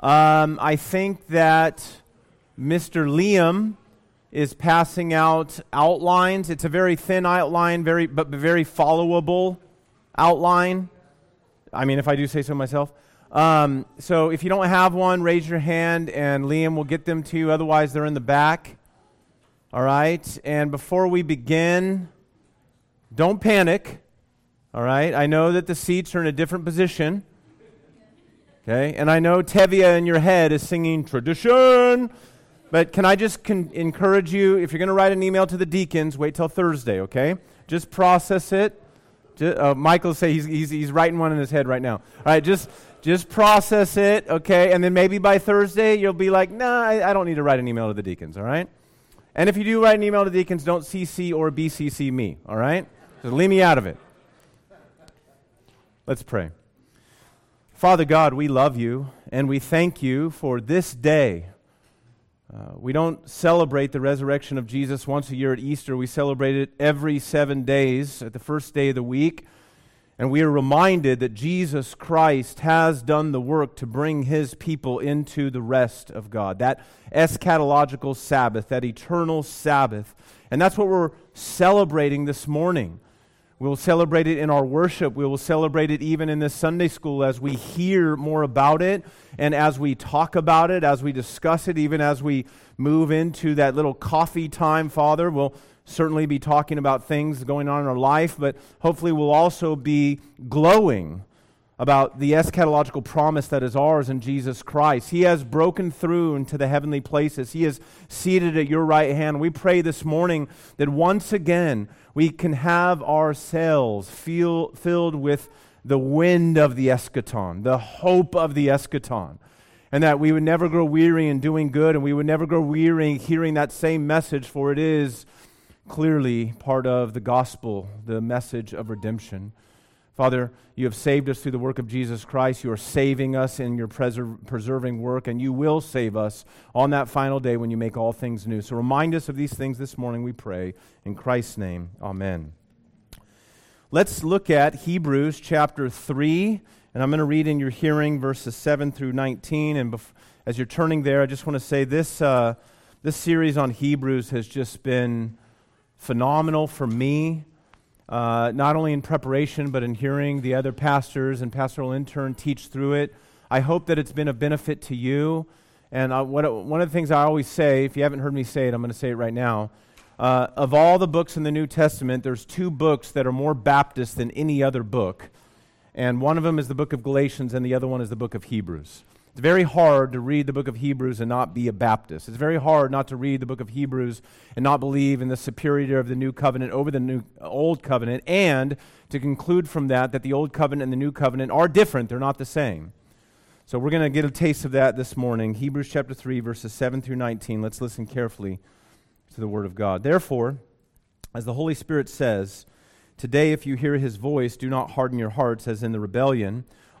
Um, I think that Mr. Liam is passing out outlines. It's a very thin outline, very but very followable outline. I mean, if I do say so myself. Um, so if you don't have one, raise your hand and Liam will get them to you. Otherwise, they're in the back. All right. And before we begin, don't panic. All right. I know that the seats are in a different position. Okay. And I know Tevye in your head is singing tradition. But can I just con- encourage you, if you're going to write an email to the deacons, wait till Thursday, okay? Just process it. Just, uh, Michael say he's, he's, he's writing one in his head right now. All right, just, just process it, okay? And then maybe by Thursday you'll be like, nah, I, I don't need to write an email to the deacons, all right? And if you do write an email to the deacons, don't CC or BCC me, all right? So leave me out of it. Let's pray. Father God, we love you and we thank you for this day. Uh, we don't celebrate the resurrection of Jesus once a year at Easter. We celebrate it every seven days at the first day of the week. And we are reminded that Jesus Christ has done the work to bring his people into the rest of God. That eschatological Sabbath, that eternal Sabbath. And that's what we're celebrating this morning. We will celebrate it in our worship. We will celebrate it even in this Sunday school as we hear more about it and as we talk about it, as we discuss it, even as we move into that little coffee time, Father. We'll certainly be talking about things going on in our life, but hopefully we'll also be glowing about the eschatological promise that is ours in Jesus Christ. He has broken through into the heavenly places. He is seated at your right hand. We pray this morning that once again we can have ourselves feel, filled with the wind of the eschaton, the hope of the eschaton. And that we would never grow weary in doing good, and we would never grow weary in hearing that same message, for it is clearly part of the gospel, the message of redemption. Father, you have saved us through the work of Jesus Christ. You are saving us in your preser- preserving work, and you will save us on that final day when you make all things new. So remind us of these things this morning, we pray. In Christ's name, amen. Let's look at Hebrews chapter 3, and I'm going to read in your hearing verses 7 through 19. And bef- as you're turning there, I just want to say this, uh, this series on Hebrews has just been phenomenal for me uh, not only in preparation, but in hearing the other pastors and pastoral intern teach through it. I hope that it's been a benefit to you. And uh, what, one of the things I always say, if you haven't heard me say it, I'm going to say it right now. Uh, of all the books in the New Testament, there's two books that are more Baptist than any other book. And one of them is the book of Galatians, and the other one is the book of Hebrews. It's very hard to read the book of Hebrews and not be a Baptist. It's very hard not to read the book of Hebrews and not believe in the superiority of the new covenant over the new old covenant and to conclude from that that the old covenant and the new covenant are different, they're not the same. So we're going to get a taste of that this morning. Hebrews chapter 3 verses 7 through 19. Let's listen carefully to the word of God. Therefore, as the Holy Spirit says, today if you hear his voice, do not harden your hearts as in the rebellion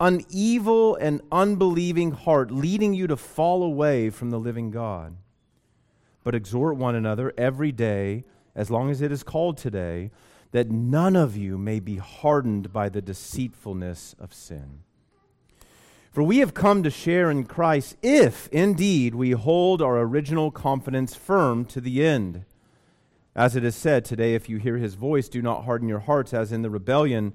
an evil and unbelieving heart leading you to fall away from the living God. But exhort one another every day, as long as it is called today, that none of you may be hardened by the deceitfulness of sin. For we have come to share in Christ if indeed we hold our original confidence firm to the end. As it is said, today, if you hear his voice, do not harden your hearts as in the rebellion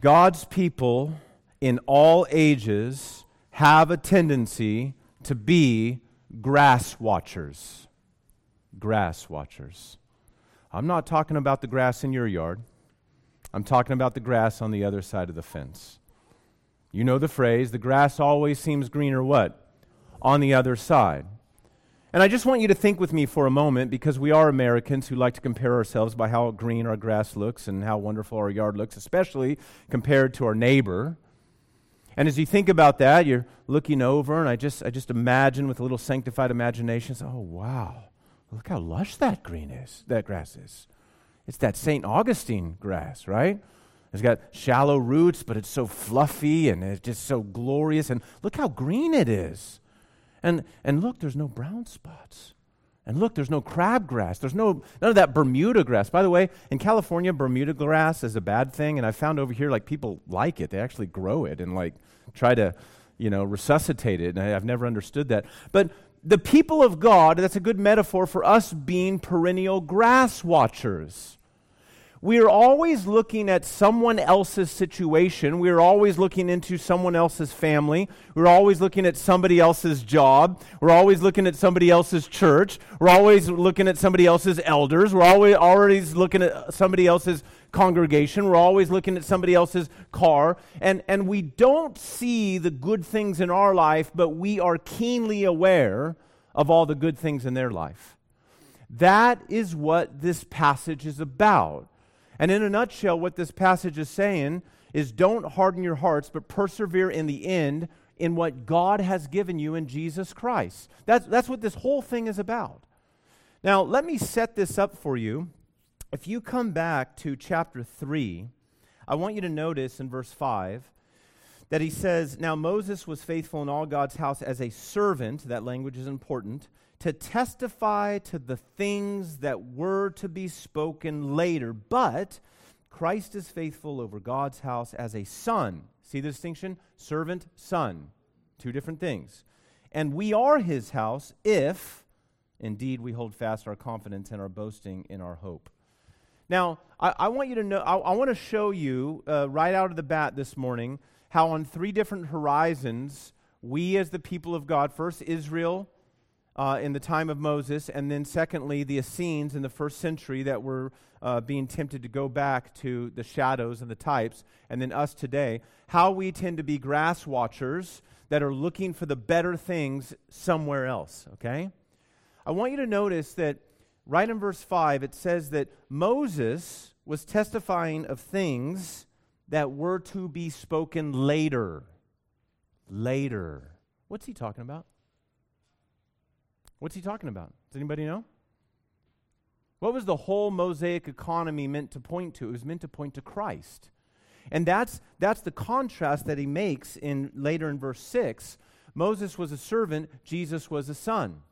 God's people in all ages have a tendency to be grass watchers. Grass watchers. I'm not talking about the grass in your yard. I'm talking about the grass on the other side of the fence. You know the phrase, the grass always seems greener what? On the other side. And I just want you to think with me for a moment because we are Americans who like to compare ourselves by how green our grass looks and how wonderful our yard looks, especially compared to our neighbor. And as you think about that, you're looking over, and I just, I just imagine with a little sanctified imagination, oh, wow, look how lush that green is, that grass is. It's that St. Augustine grass, right? It's got shallow roots, but it's so fluffy and it's just so glorious. And look how green it is. And, and look, there's no brown spots. And look, there's no crabgrass. There's no none of that Bermuda grass. By the way, in California, Bermuda grass is a bad thing, and I found over here like people like it. They actually grow it and like try to, you know, resuscitate it. And I, I've never understood that. But the people of God, that's a good metaphor for us being perennial grass watchers. We are always looking at someone else's situation. We are always looking into someone else's family. We're always looking at somebody else's job. We're always looking at somebody else's church. We're always looking at somebody else's elders. We're always always looking at somebody else's congregation. We're always looking at somebody else's car. And, and we don't see the good things in our life, but we are keenly aware of all the good things in their life. That is what this passage is about. And in a nutshell, what this passage is saying is don't harden your hearts, but persevere in the end in what God has given you in Jesus Christ. That's, that's what this whole thing is about. Now, let me set this up for you. If you come back to chapter 3, I want you to notice in verse 5 that he says, Now Moses was faithful in all God's house as a servant. That language is important to testify to the things that were to be spoken later. But Christ is faithful over God's house as a son. See the distinction? Servant, son. Two different things. And we are his house if indeed we hold fast our confidence and our boasting in our hope. Now, I, I want you to know, I, I want to show you uh, right out of the bat this morning how on three different horizons we as the people of God, first Israel, uh, in the time of Moses, and then secondly, the Essenes in the first century that were uh, being tempted to go back to the shadows and the types, and then us today, how we tend to be grass watchers that are looking for the better things somewhere else, okay? I want you to notice that right in verse 5, it says that Moses was testifying of things that were to be spoken later. Later. What's he talking about? What's he talking about? Does anybody know? What was the whole Mosaic economy meant to point to? It was meant to point to Christ. And that's, that's the contrast that he makes in later in verse 6. Moses was a servant, Jesus was a son.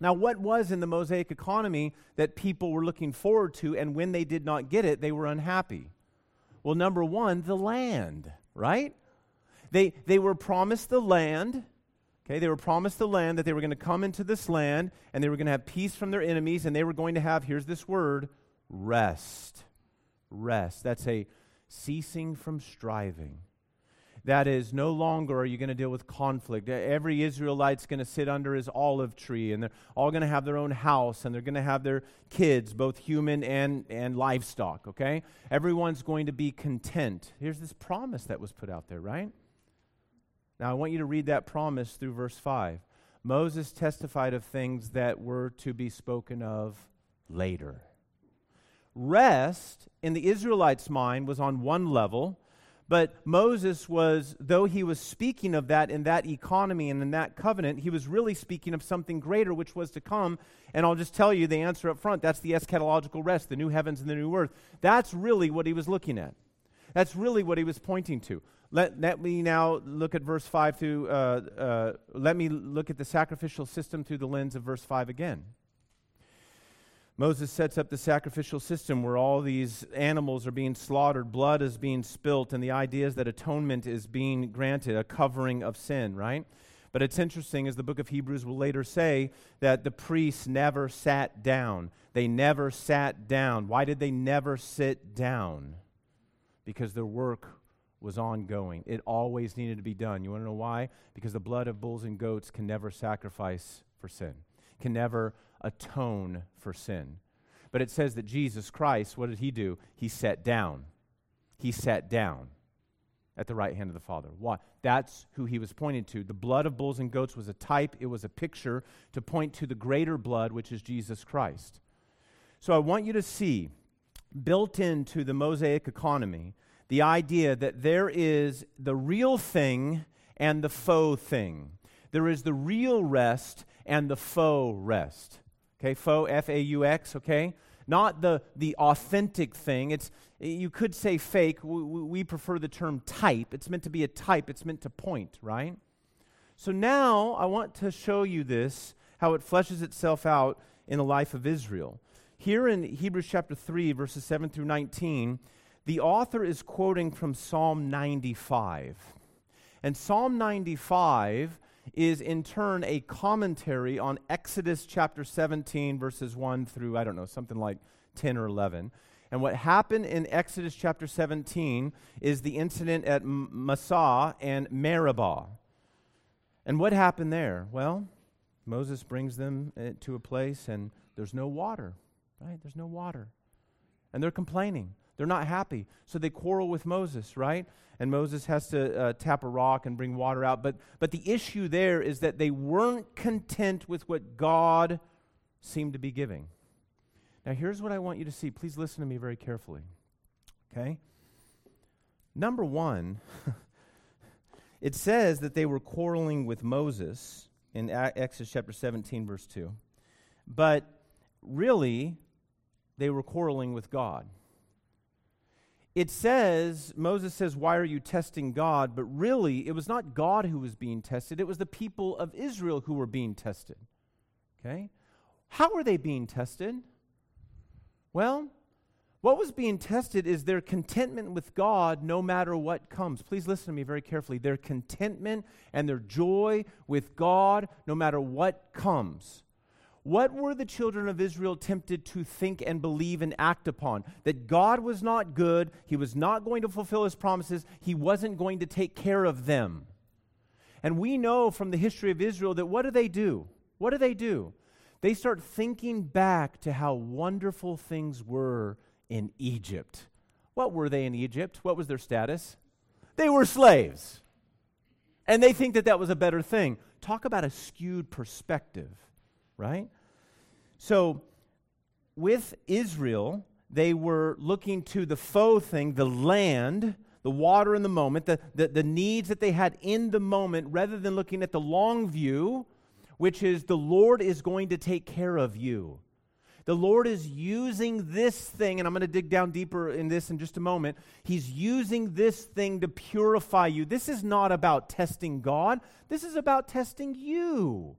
Now, what was in the Mosaic economy that people were looking forward to, and when they did not get it, they were unhappy? Well, number one, the land, right? They, they were promised the land, Okay, they were promised the land, that they were going to come into this land, and they were going to have peace from their enemies, and they were going to have, here's this word, rest. Rest. That's a ceasing from striving. That is, no longer are you going to deal with conflict. Every Israelite's going to sit under his olive tree, and they're all going to have their own house, and they're going to have their kids, both human and, and livestock, okay? Everyone's going to be content. Here's this promise that was put out there, right? Now, I want you to read that promise through verse 5. Moses testified of things that were to be spoken of later. Rest in the Israelites' mind was on one level, but Moses was, though he was speaking of that in that economy and in that covenant, he was really speaking of something greater which was to come. And I'll just tell you the answer up front that's the eschatological rest, the new heavens and the new earth. That's really what he was looking at. That's really what he was pointing to. Let, let me now look at verse 5 through, uh, uh, let me look at the sacrificial system through the lens of verse 5 again. Moses sets up the sacrificial system where all these animals are being slaughtered, blood is being spilt, and the idea is that atonement is being granted, a covering of sin, right? But it's interesting, as the book of Hebrews will later say, that the priests never sat down. They never sat down. Why did they never sit down? Because their work was ongoing. It always needed to be done. You want to know why? Because the blood of bulls and goats can never sacrifice for sin, can never atone for sin. But it says that Jesus Christ, what did he do? He sat down. He sat down at the right hand of the Father. Why? That's who he was pointing to. The blood of bulls and goats was a type, it was a picture to point to the greater blood, which is Jesus Christ. So I want you to see, built into the Mosaic economy, the idea that there is the real thing and the faux thing. There is the real rest and the faux rest. Okay, faux, F A U X, okay? Not the, the authentic thing. It's, you could say fake. We, we prefer the term type. It's meant to be a type, it's meant to point, right? So now I want to show you this, how it fleshes itself out in the life of Israel. Here in Hebrews chapter 3, verses 7 through 19, the author is quoting from Psalm 95. And Psalm 95 is in turn a commentary on Exodus chapter 17, verses 1 through, I don't know, something like 10 or 11. And what happened in Exodus chapter 17 is the incident at Massah and Meribah. And what happened there? Well, Moses brings them eh, to a place and there's no water, right? There's no water. And they're complaining. They're not happy. So they quarrel with Moses, right? And Moses has to uh, tap a rock and bring water out. But, but the issue there is that they weren't content with what God seemed to be giving. Now, here's what I want you to see. Please listen to me very carefully. Okay? Number one, it says that they were quarreling with Moses in Exodus chapter 17, verse 2. But really, they were quarreling with God it says, Moses says, Why are you testing God? But really, it was not God who was being tested, it was the people of Israel who were being tested. Okay? How were they being tested? Well, what was being tested is their contentment with God no matter what comes. Please listen to me very carefully. Their contentment and their joy with God no matter what comes. What were the children of Israel tempted to think and believe and act upon? That God was not good, He was not going to fulfill His promises, He wasn't going to take care of them. And we know from the history of Israel that what do they do? What do they do? They start thinking back to how wonderful things were in Egypt. What were they in Egypt? What was their status? They were slaves. And they think that that was a better thing. Talk about a skewed perspective right? So with Israel, they were looking to the faux thing, the land, the water in the moment, the, the, the needs that they had in the moment, rather than looking at the long view, which is the Lord is going to take care of you. The Lord is using this thing, and I'm going to dig down deeper in this in just a moment. He's using this thing to purify you. This is not about testing God, this is about testing you.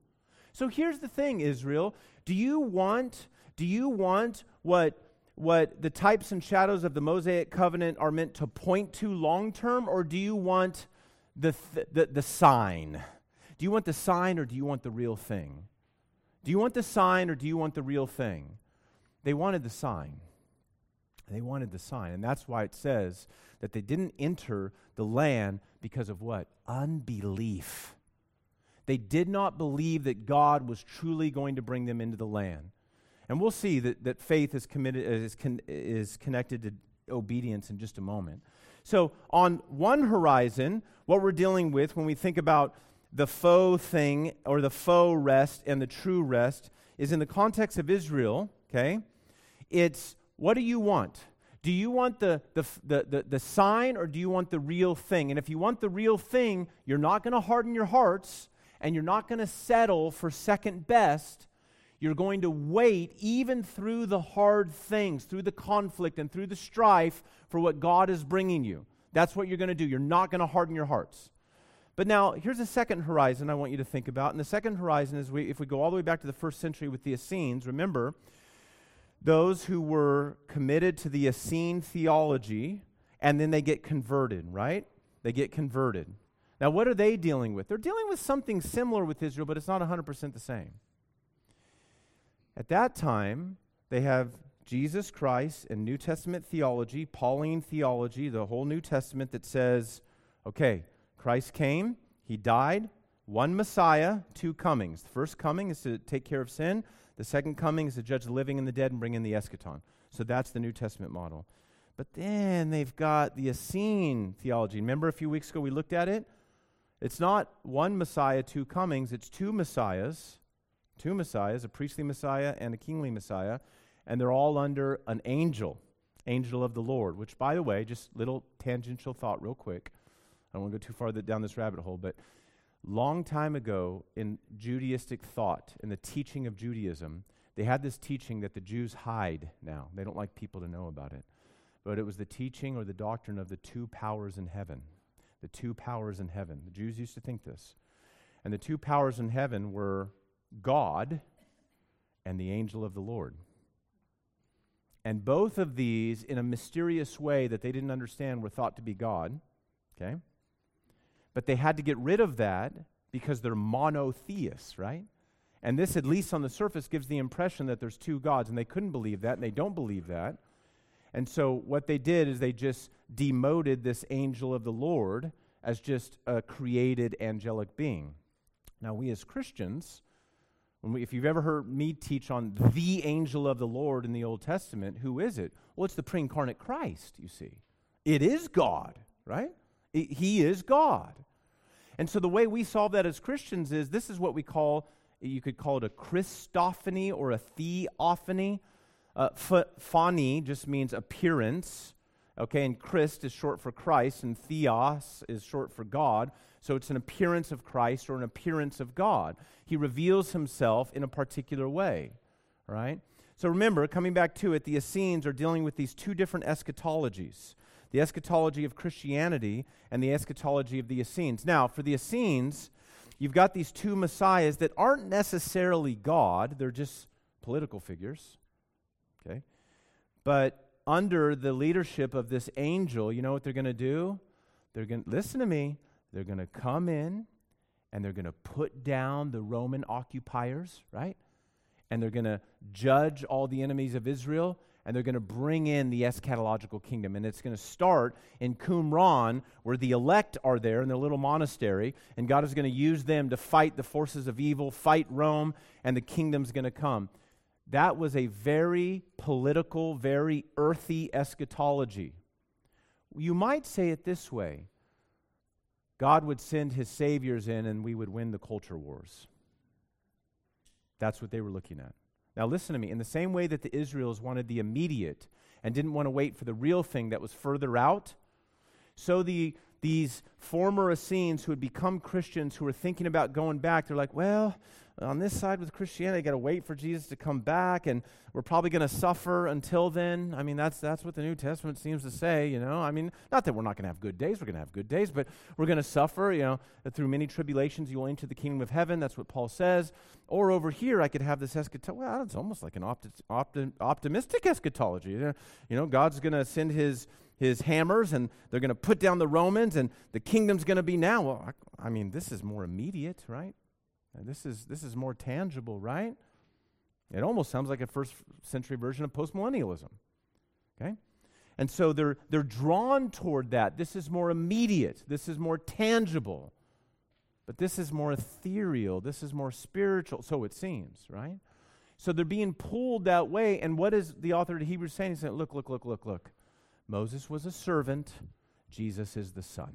So here's the thing, Israel. Do you want, do you want what, what the types and shadows of the Mosaic covenant are meant to point to long term, or do you want the, th- the, the sign? Do you want the sign or do you want the real thing? Do you want the sign or do you want the real thing? They wanted the sign. They wanted the sign. And that's why it says that they didn't enter the land because of what? Unbelief. They did not believe that God was truly going to bring them into the land. And we'll see that, that faith is, committed, uh, is, con, is connected to obedience in just a moment. So, on one horizon, what we're dealing with when we think about the faux thing or the faux rest and the true rest is in the context of Israel, okay? It's what do you want? Do you want the, the, the, the, the sign or do you want the real thing? And if you want the real thing, you're not going to harden your hearts and you're not going to settle for second best. You're going to wait even through the hard things, through the conflict and through the strife for what God is bringing you. That's what you're going to do. You're not going to harden your hearts. But now, here's a second horizon I want you to think about. And the second horizon is we, if we go all the way back to the first century with the Essenes, remember, those who were committed to the Essene theology, and then they get converted, right? They get converted. Now, what are they dealing with? They're dealing with something similar with Israel, but it's not 100% the same. At that time, they have Jesus Christ and New Testament theology, Pauline theology, the whole New Testament that says, okay, Christ came, he died, one Messiah, two comings. The first coming is to take care of sin, The second coming is to judge the living and the dead and bring in the eschaton. So that's the New Testament model. But then they've got the Essene theology. Remember a few weeks ago we looked at it? It's not one Messiah, two comings, it's two Messiahs, two Messiahs, a priestly Messiah and a kingly Messiah, and they're all under an angel, angel of the Lord, which, by the way, just little tangential thought real quick. I don't want to go too far down this rabbit hole, but long time ago in Judaistic thought, in the teaching of Judaism, they had this teaching that the Jews hide now. They don't like people to know about it. But it was the teaching or the doctrine of the two powers in heaven the two powers in heaven. The Jews used to think this. And the two powers in heaven were God and the angel of the Lord. And both of these, in a mysterious way that they didn't understand, were thought to be God. Okay? But they had to get rid of that because they're monotheists, right? And this, at least on the surface, gives the impression that there's two gods, and they couldn't believe that, and they don't believe that. And so what they did is they just demoted this angel of the Lord as just a created angelic being. Now, we as Christians, we, if you've ever heard me teach on the angel of the Lord in the Old Testament, who is it? Well, it's the pre incarnate Christ, you see. It is God, right? It, he is God. And so the way we solve that as Christians is this is what we call, you could call it a Christophany or a theophany. Uh, phani just means appearance, okay, and Christ is short for Christ, and theos is short for God. So it's an appearance of Christ or an appearance of God. He reveals himself in a particular way, right? So remember, coming back to it, the Essenes are dealing with these two different eschatologies the eschatology of Christianity and the eschatology of the Essenes. Now, for the Essenes, you've got these two messiahs that aren't necessarily God, they're just political figures. Okay? But under the leadership of this angel, you know what they're going to do? They're going to listen to me. They're going to come in and they're going to put down the Roman occupiers, right? And they're going to judge all the enemies of Israel and they're going to bring in the eschatological kingdom. And it's going to start in Qumran, where the elect are there in their little monastery, and God is going to use them to fight the forces of evil, fight Rome, and the kingdom's going to come. That was a very political, very earthy eschatology. You might say it this way God would send his saviors in and we would win the culture wars. That's what they were looking at. Now, listen to me. In the same way that the Israels wanted the immediate and didn't want to wait for the real thing that was further out, so the, these former Essenes who had become Christians who were thinking about going back, they're like, well, on this side with Christianity, got to wait for Jesus to come back, and we're probably going to suffer until then. I mean, that's that's what the New Testament seems to say. You know, I mean, not that we're not going to have good days; we're going to have good days, but we're going to suffer. You know, through many tribulations, you will enter the kingdom of heaven. That's what Paul says. Or over here, I could have this eschatology. Well, it's almost like an opti- opti- optimistic eschatology. You know, God's going to send His his hammers and they're going to put down the Romans and the kingdom's going to be now. Well, I, I mean, this is more immediate, right? this is, this is more tangible, right? It almost sounds like a first century version of postmillennialism. Okay? And so they're, they're drawn toward that. This is more immediate, this is more tangible. But this is more ethereal, this is more spiritual, so it seems, right? So they're being pulled that way. And what is the author of Hebrews saying? He's saying, look, look, look, look, look. Moses was a servant, Jesus is the Son.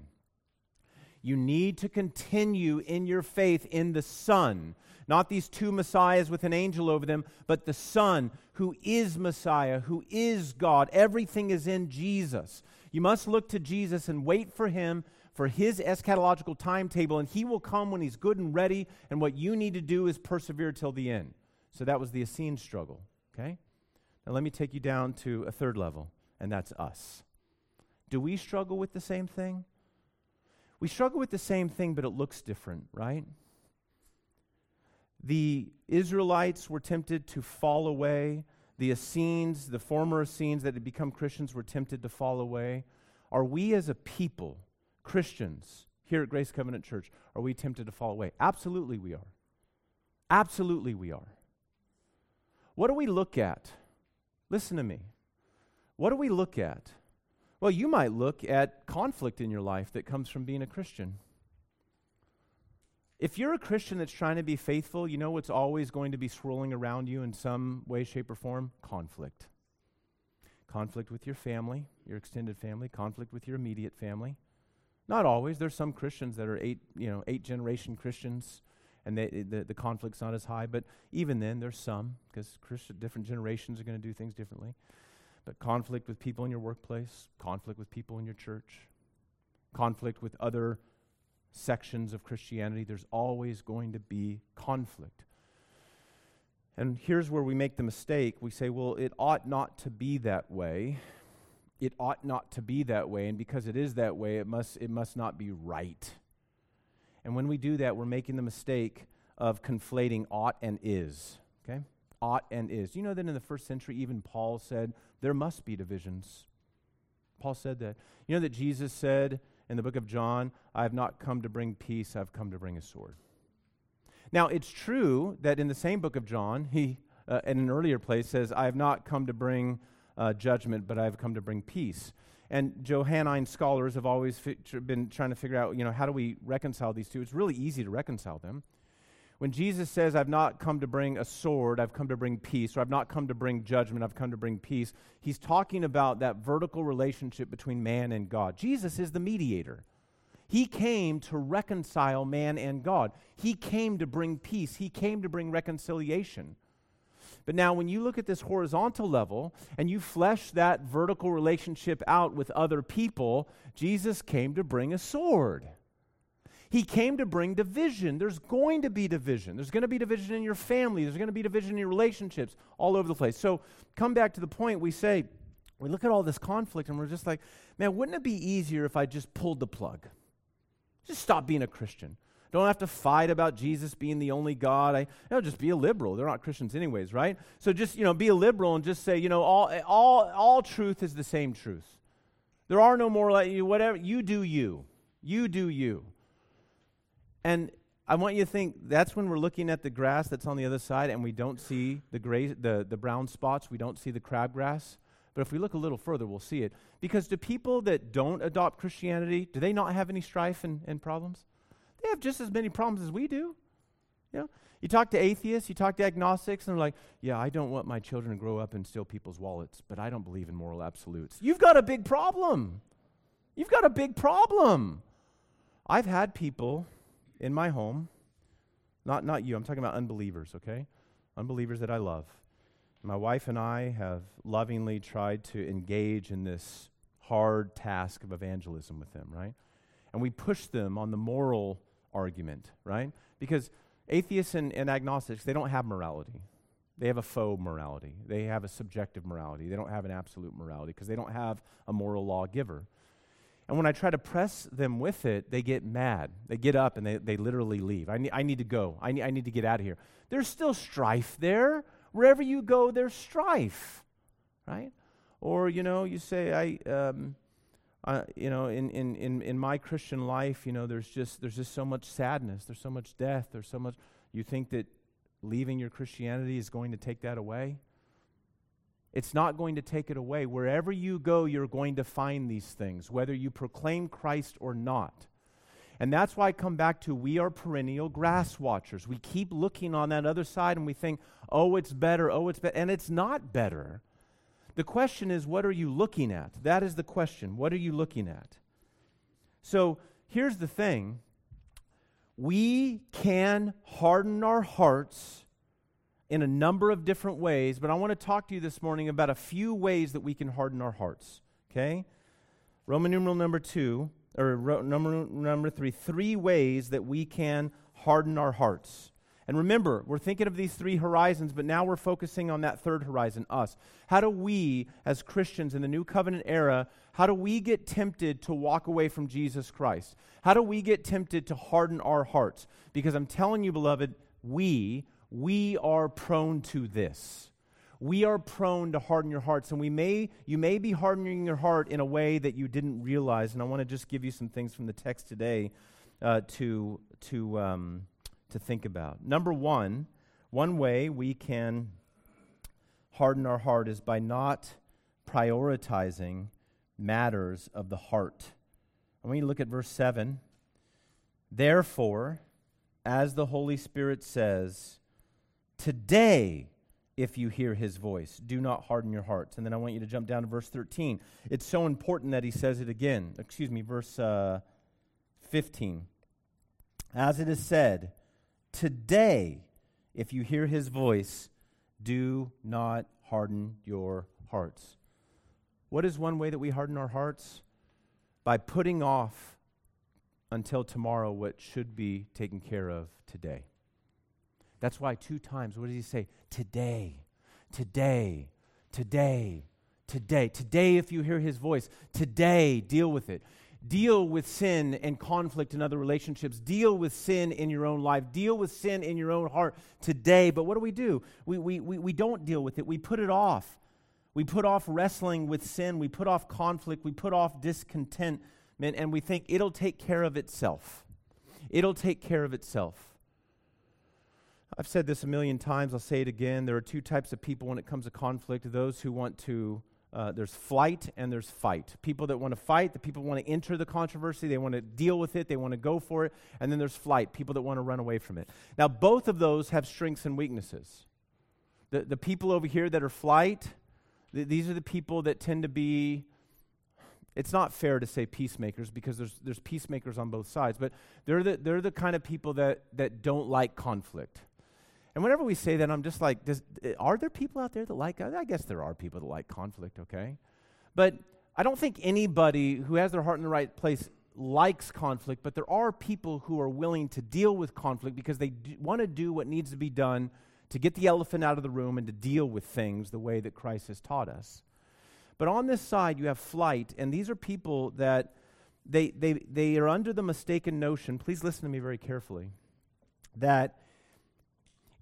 You need to continue in your faith in the Son. Not these two Messiahs with an angel over them, but the Son who is Messiah, who is God. Everything is in Jesus. You must look to Jesus and wait for Him for His eschatological timetable, and He will come when He's good and ready, and what you need to do is persevere till the end. So that was the Essene struggle, okay? Now let me take you down to a third level, and that's us. Do we struggle with the same thing? We struggle with the same thing, but it looks different, right? The Israelites were tempted to fall away. The Essenes, the former Essenes that had become Christians, were tempted to fall away. Are we as a people, Christians, here at Grace Covenant Church, are we tempted to fall away? Absolutely we are. Absolutely we are. What do we look at? Listen to me. What do we look at well, you might look at conflict in your life that comes from being a Christian. If you're a Christian that's trying to be faithful, you know what's always going to be swirling around you in some way, shape, or form? Conflict. Conflict with your family, your extended family, conflict with your immediate family. Not always. There's some Christians that are eight, you know, eight generation Christians, and they, the, the conflict's not as high. But even then, there's some because different generations are going to do things differently. But conflict with people in your workplace, conflict with people in your church, conflict with other sections of Christianity. There's always going to be conflict. And here's where we make the mistake. We say, well, it ought not to be that way. It ought not to be that way. And because it is that way, it must, it must not be right. And when we do that, we're making the mistake of conflating ought and is. Okay? Ought and is. You know that in the first century, even Paul said there must be divisions. Paul said that. You know that Jesus said in the book of John, I have not come to bring peace, I've come to bring a sword. Now, it's true that in the same book of John, he, uh, in an earlier place, says, I have not come to bring uh, judgment, but I have come to bring peace. And Johannine scholars have always fi- been trying to figure out, you know, how do we reconcile these two? It's really easy to reconcile them. When Jesus says, I've not come to bring a sword, I've come to bring peace, or I've not come to bring judgment, I've come to bring peace, he's talking about that vertical relationship between man and God. Jesus is the mediator. He came to reconcile man and God. He came to bring peace. He came to bring reconciliation. But now, when you look at this horizontal level and you flesh that vertical relationship out with other people, Jesus came to bring a sword. He came to bring division. There's going to be division. There's going to be division in your family. There's going to be division in your relationships all over the place. So, come back to the point we say, we look at all this conflict and we're just like, man, wouldn't it be easier if I just pulled the plug? Just stop being a Christian. Don't have to fight about Jesus being the only God. I, you know, just be a liberal. They're not Christians anyways, right? So just, you know, be a liberal and just say, you know, all, all, all truth is the same truth. There are no more like you, whatever. You do you. You do you. And I want you to think that's when we're looking at the grass that's on the other side and we don't see the, gray, the, the brown spots, we don't see the crabgrass. But if we look a little further, we'll see it. Because do people that don't adopt Christianity, do they not have any strife and, and problems? They have just as many problems as we do. You know? You talk to atheists, you talk to agnostics, and they're like, yeah, I don't want my children to grow up and steal people's wallets, but I don't believe in moral absolutes. You've got a big problem. You've got a big problem. I've had people in my home, not, not you, I'm talking about unbelievers, okay? Unbelievers that I love. My wife and I have lovingly tried to engage in this hard task of evangelism with them, right? And we push them on the moral argument, right? Because atheists and, and agnostics, they don't have morality. They have a faux morality. They have a subjective morality. They don't have an absolute morality because they don't have a moral lawgiver. And when I try to press them with it, they get mad. They get up and they, they literally leave. I need, I need to go. I need, I need to get out of here. There's still strife there. Wherever you go, there's strife, right? Or, you know, you say, I, um, uh, you know, in, in, in, in my Christian life, you know, there's just, there's just so much sadness. There's so much death. There's so much. You think that leaving your Christianity is going to take that away? It's not going to take it away. Wherever you go, you're going to find these things, whether you proclaim Christ or not. And that's why I come back to we are perennial grass watchers. We keep looking on that other side and we think, oh, it's better, oh, it's better. And it's not better. The question is, what are you looking at? That is the question. What are you looking at? So here's the thing we can harden our hearts in a number of different ways, but I want to talk to you this morning about a few ways that we can harden our hearts. Okay? Roman numeral number two, or ro- number, number three, three ways that we can harden our hearts. And remember, we're thinking of these three horizons, but now we're focusing on that third horizon, us. How do we, as Christians in the new covenant era, how do we get tempted to walk away from Jesus Christ? How do we get tempted to harden our hearts? Because I'm telling you, beloved, we we are prone to this. We are prone to harden your hearts, and we may, you may be hardening your heart in a way that you didn't realize. And I want to just give you some things from the text today uh, to, to, um, to think about. Number one, one way we can harden our heart is by not prioritizing matters of the heart. I want you to look at verse 7. Therefore, as the Holy Spirit says, today, if you hear his voice, do not harden your hearts. And then I want you to jump down to verse 13. It's so important that he says it again. Excuse me, verse uh, 15. As it is said, today, if you hear his voice, do not harden your hearts. What is one way that we harden our hearts? By putting off until tomorrow what should be taken care of today. That's why two times, what does he say? Today, today, today, today. Today, if you hear his voice, today, deal with it. Deal with sin and conflict in other relationships. Deal with sin in your own life. Deal with sin in your own heart today. But what do we do? We, we, we, we don't deal with it, we put it off. We put off wrestling with sin. We put off conflict. We put off discontent and we think it'll take care of itself. It'll take care of itself. I've said this a million times, I'll say it again. There are two types of people when it comes to conflict those who want to, uh, there's flight and there's fight. People that want to fight, the people want to enter the controversy, they want to deal with it, they want to go for it, and then there's flight, people that want to run away from it. Now, both of those have strengths and weaknesses. The, the people over here that are flight, th- these are the people that tend to be it's not fair to say peacemakers because there's, there's peacemakers on both sides, but they're the, they're the kind of people that, that don't like conflict. And whenever we say that, I'm just like, does, eh, are there people out there that like, I guess there are people that like conflict, okay? But I don't think anybody who has their heart in the right place likes conflict, but there are people who are willing to deal with conflict because they want to do what needs to be done to get the elephant out of the room and to deal with things the way that Christ has taught us. But on this side, you have flight, and these are people that they, they, they are under the mistaken notion, please listen to me very carefully, that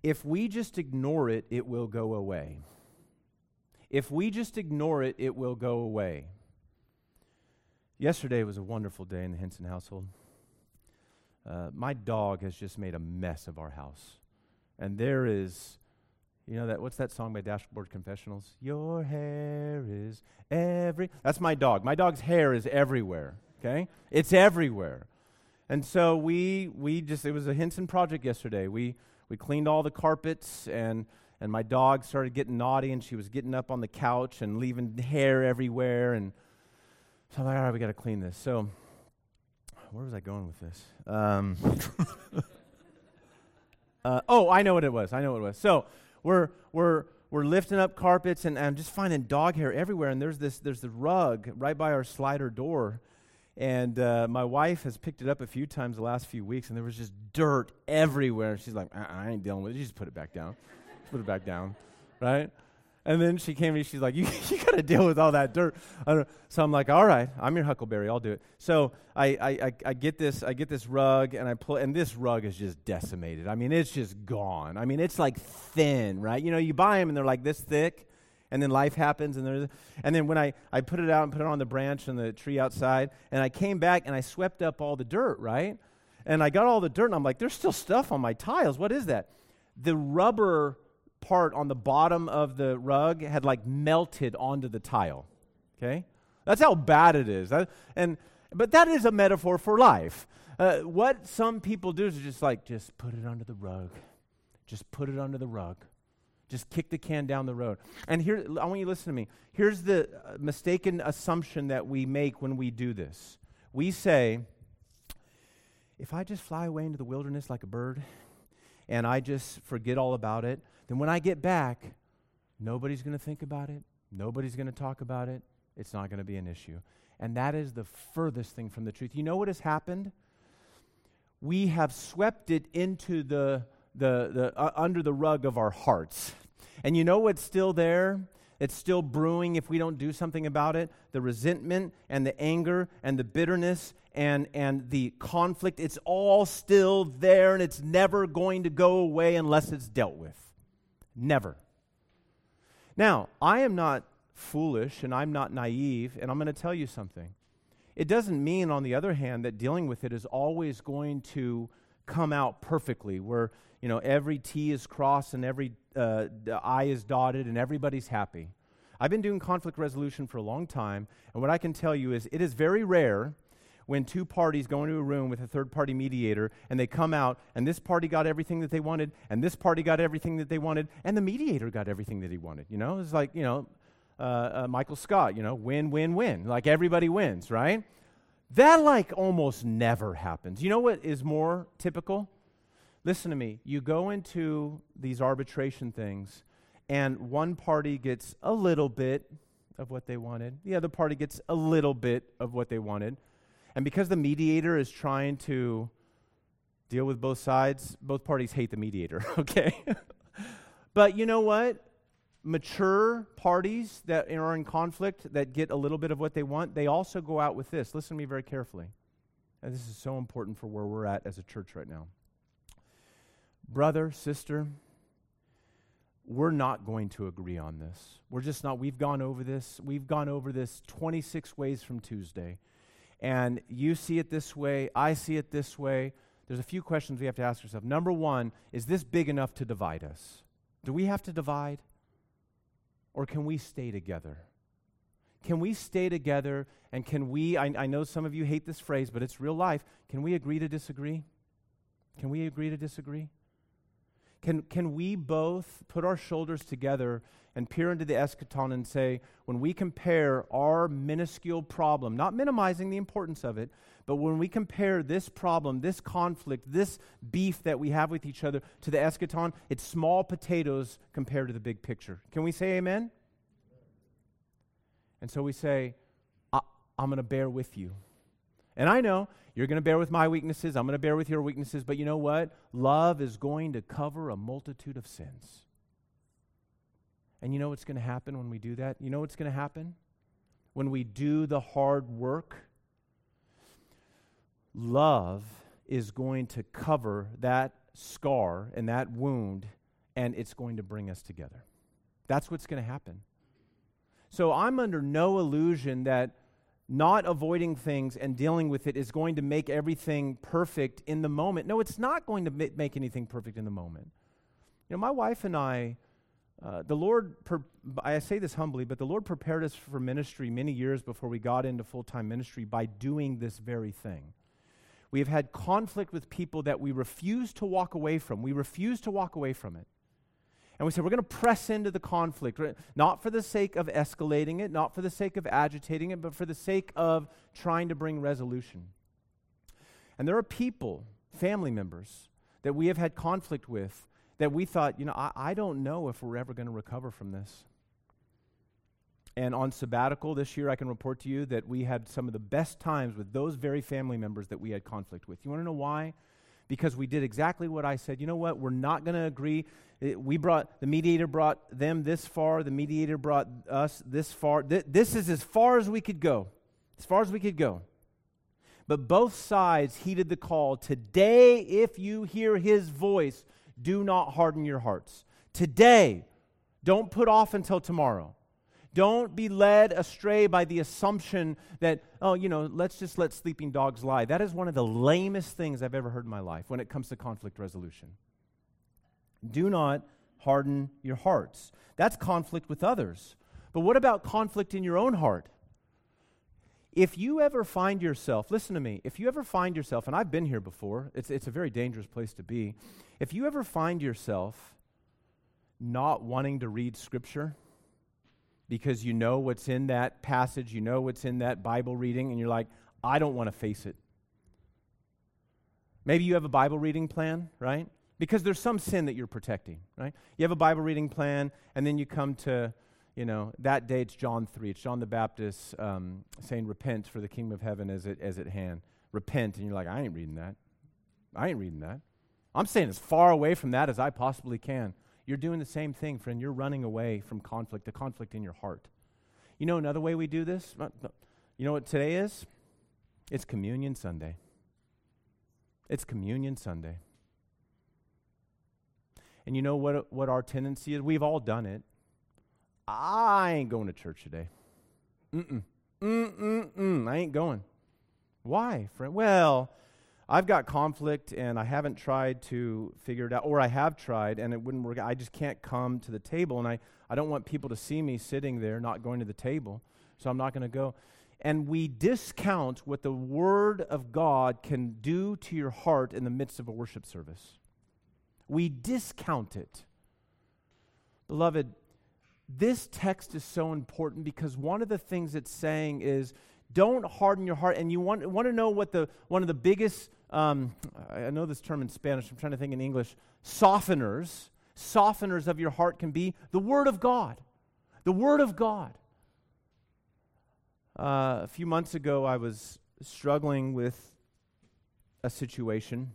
if we just ignore it, it will go away. If we just ignore it, it will go away. Yesterday was a wonderful day in the Henson household. Uh, my dog has just made a mess of our house. And there is you know that what's that song by Dashboard Confessionals? Your hair is every That's my dog. My dog's hair is everywhere, okay? It's everywhere. And so we we just it was a Henson project yesterday. We we cleaned all the carpets and and my dog started getting naughty and she was getting up on the couch and leaving hair everywhere and so I'm like, all right, we got to clean this. So where was I going with this? Um, uh, oh, I know what it was. I know what it was. So we're, we're, we're lifting up carpets and, and I'm just finding dog hair everywhere. And there's this, there's the rug right by our slider door. And uh, my wife has picked it up a few times the last few weeks, and there was just dirt everywhere. She's like, I, I ain't dealing with it. She just put it back down. Just put it back down, right? And then she came to me, she's like, You, you got to deal with all that dirt. So I'm like, All right, I'm your Huckleberry, I'll do it. So I, I, I, I, get this, I get this rug, and I pull, and this rug is just decimated. I mean, it's just gone. I mean, it's like thin, right? You know, you buy them and they're like this thick, and then life happens, and there's, and then when I, I put it out and put it on the branch and the tree outside, and I came back and I swept up all the dirt, right? And I got all the dirt, and I'm like, There's still stuff on my tiles. What is that? The rubber part on the bottom of the rug had like melted onto the tile. Okay? That's how bad it is. That, and but that is a metaphor for life. Uh, what some people do is just like just put it under the rug. Just put it under the rug. Just kick the can down the road. And here I want you to listen to me. Here's the uh, mistaken assumption that we make when we do this. We say if I just fly away into the wilderness like a bird and I just forget all about it, then when I get back, nobody's going to think about it. Nobody's going to talk about it. It's not going to be an issue. And that is the furthest thing from the truth. You know what has happened? We have swept it into the, the, the uh, under the rug of our hearts. And you know what's still there? It's still brewing if we don't do something about it. The resentment and the anger and the bitterness and, and the conflict, it's all still there and it's never going to go away unless it's dealt with. Never. Now, I am not foolish and I'm not naive, and I'm going to tell you something. It doesn't mean, on the other hand, that dealing with it is always going to come out perfectly, where you know every T is crossed and every uh, I is dotted and everybody's happy. I've been doing conflict resolution for a long time, and what I can tell you is it is very rare when two parties go into a room with a third party mediator and they come out and this party got everything that they wanted and this party got everything that they wanted and the mediator got everything that he wanted. You know, it's like, you know, uh, uh, Michael Scott, you know, win, win, win. Like everybody wins, right? That like almost never happens. You know what is more typical? Listen to me. You go into these arbitration things and one party gets a little bit of what they wanted, the other party gets a little bit of what they wanted. And because the mediator is trying to deal with both sides, both parties hate the mediator, okay? but you know what? Mature parties that are in conflict, that get a little bit of what they want, they also go out with this. Listen to me very carefully. And this is so important for where we're at as a church right now. Brother, sister, we're not going to agree on this. We're just not. We've gone over this. We've gone over this 26 ways from Tuesday. And you see it this way, I see it this way. There's a few questions we have to ask ourselves. Number one, is this big enough to divide us? Do we have to divide? Or can we stay together? Can we stay together and can we, I, I know some of you hate this phrase, but it's real life. Can we agree to disagree? Can we agree to disagree? Can, can we both put our shoulders together and peer into the eschaton and say, when we compare our minuscule problem, not minimizing the importance of it, but when we compare this problem, this conflict, this beef that we have with each other to the eschaton, it's small potatoes compared to the big picture. Can we say amen? And so we say, I, am going to bear with you. And I know you're going to bear with my weaknesses. I'm going to bear with your weaknesses. But you know what? Love is going to cover a multitude of sins. And you know what's going to happen when we do that? You know what's going to happen? When we do the hard work, love is going to cover that scar and that wound, and it's going to bring us together. That's what's going to happen. So I'm under no illusion that not avoiding things and dealing with it is going to make everything perfect in the moment. No, it's not going to make anything perfect in the moment. You know, my wife and I, uh, the Lord, per- I say this humbly, but the Lord prepared us for ministry many years before we got into full time ministry by doing this very thing. We have had conflict with people that we refuse to walk away from. We refuse to walk away from it. And we said, we're going to press into the conflict, not for the sake of escalating it, not for the sake of agitating it, but for the sake of trying to bring resolution. And there are people, family members, that we have had conflict with that we thought, you know, I, I don't know if we're ever going to recover from this. And on sabbatical this year, I can report to you that we had some of the best times with those very family members that we had conflict with. You want to know why? Because we did exactly what I said. You know what? We're not going to agree it, we brought, the mediator brought them this far, the mediator brought us this far. Th- this is as far as we could go, as far as we could go. But both sides heeded the call. Today, if you hear his voice, do not harden your hearts. Today, don't put off until tomorrow. Don't be led astray by the assumption that, oh, you know, let's just let sleeping dogs lie. That is one of the lamest things I've ever heard in my life when it comes to conflict resolution. Do not harden your hearts. That's conflict with others. But what about conflict in your own heart? If you ever find yourself, listen to me, if you ever find yourself, and I've been here before, it's, it's a very dangerous place to be. If you ever find yourself not wanting to read Scripture because you know what's in that passage, you know what's in that Bible reading, and you're like, I don't want to face it. Maybe you have a Bible reading plan, right? because there's some sin that you're protecting, right? You have a Bible reading plan, and then you come to, you know, that day it's John 3. It's John the Baptist um, saying, Repent, for the kingdom of heaven is at, is at hand. Repent. And you're like, I ain't reading that. I ain't reading that. I'm staying as far away from that as I possibly can. You're doing the same thing, friend. You're running away from conflict, the conflict in your heart. You know another way we do this? You know what today is? It's Communion Sunday. It's Communion Sunday. And you know what, what our tendency is? We've all done it. I ain't going to church today. Mm-mm. Mm-mm-mm. I ain't going. Why, friend? Well, I've got conflict and I haven't tried to figure it out, or I have tried and it wouldn't work. I just can't come to the table, and I, I don't want people to see me sitting there not going to the table, so I'm not going to go. and we discount what the Word of God can do to your heart in the midst of a worship service. We discount it. Beloved, this text is so important because one of the things it's saying is don't harden your heart. And you want, want to know what the one of the biggest, um, I know this term in Spanish, I'm trying to think in English, softeners, softeners of your heart can be the Word of God. The Word of God. Uh, a few months ago, I was struggling with a situation.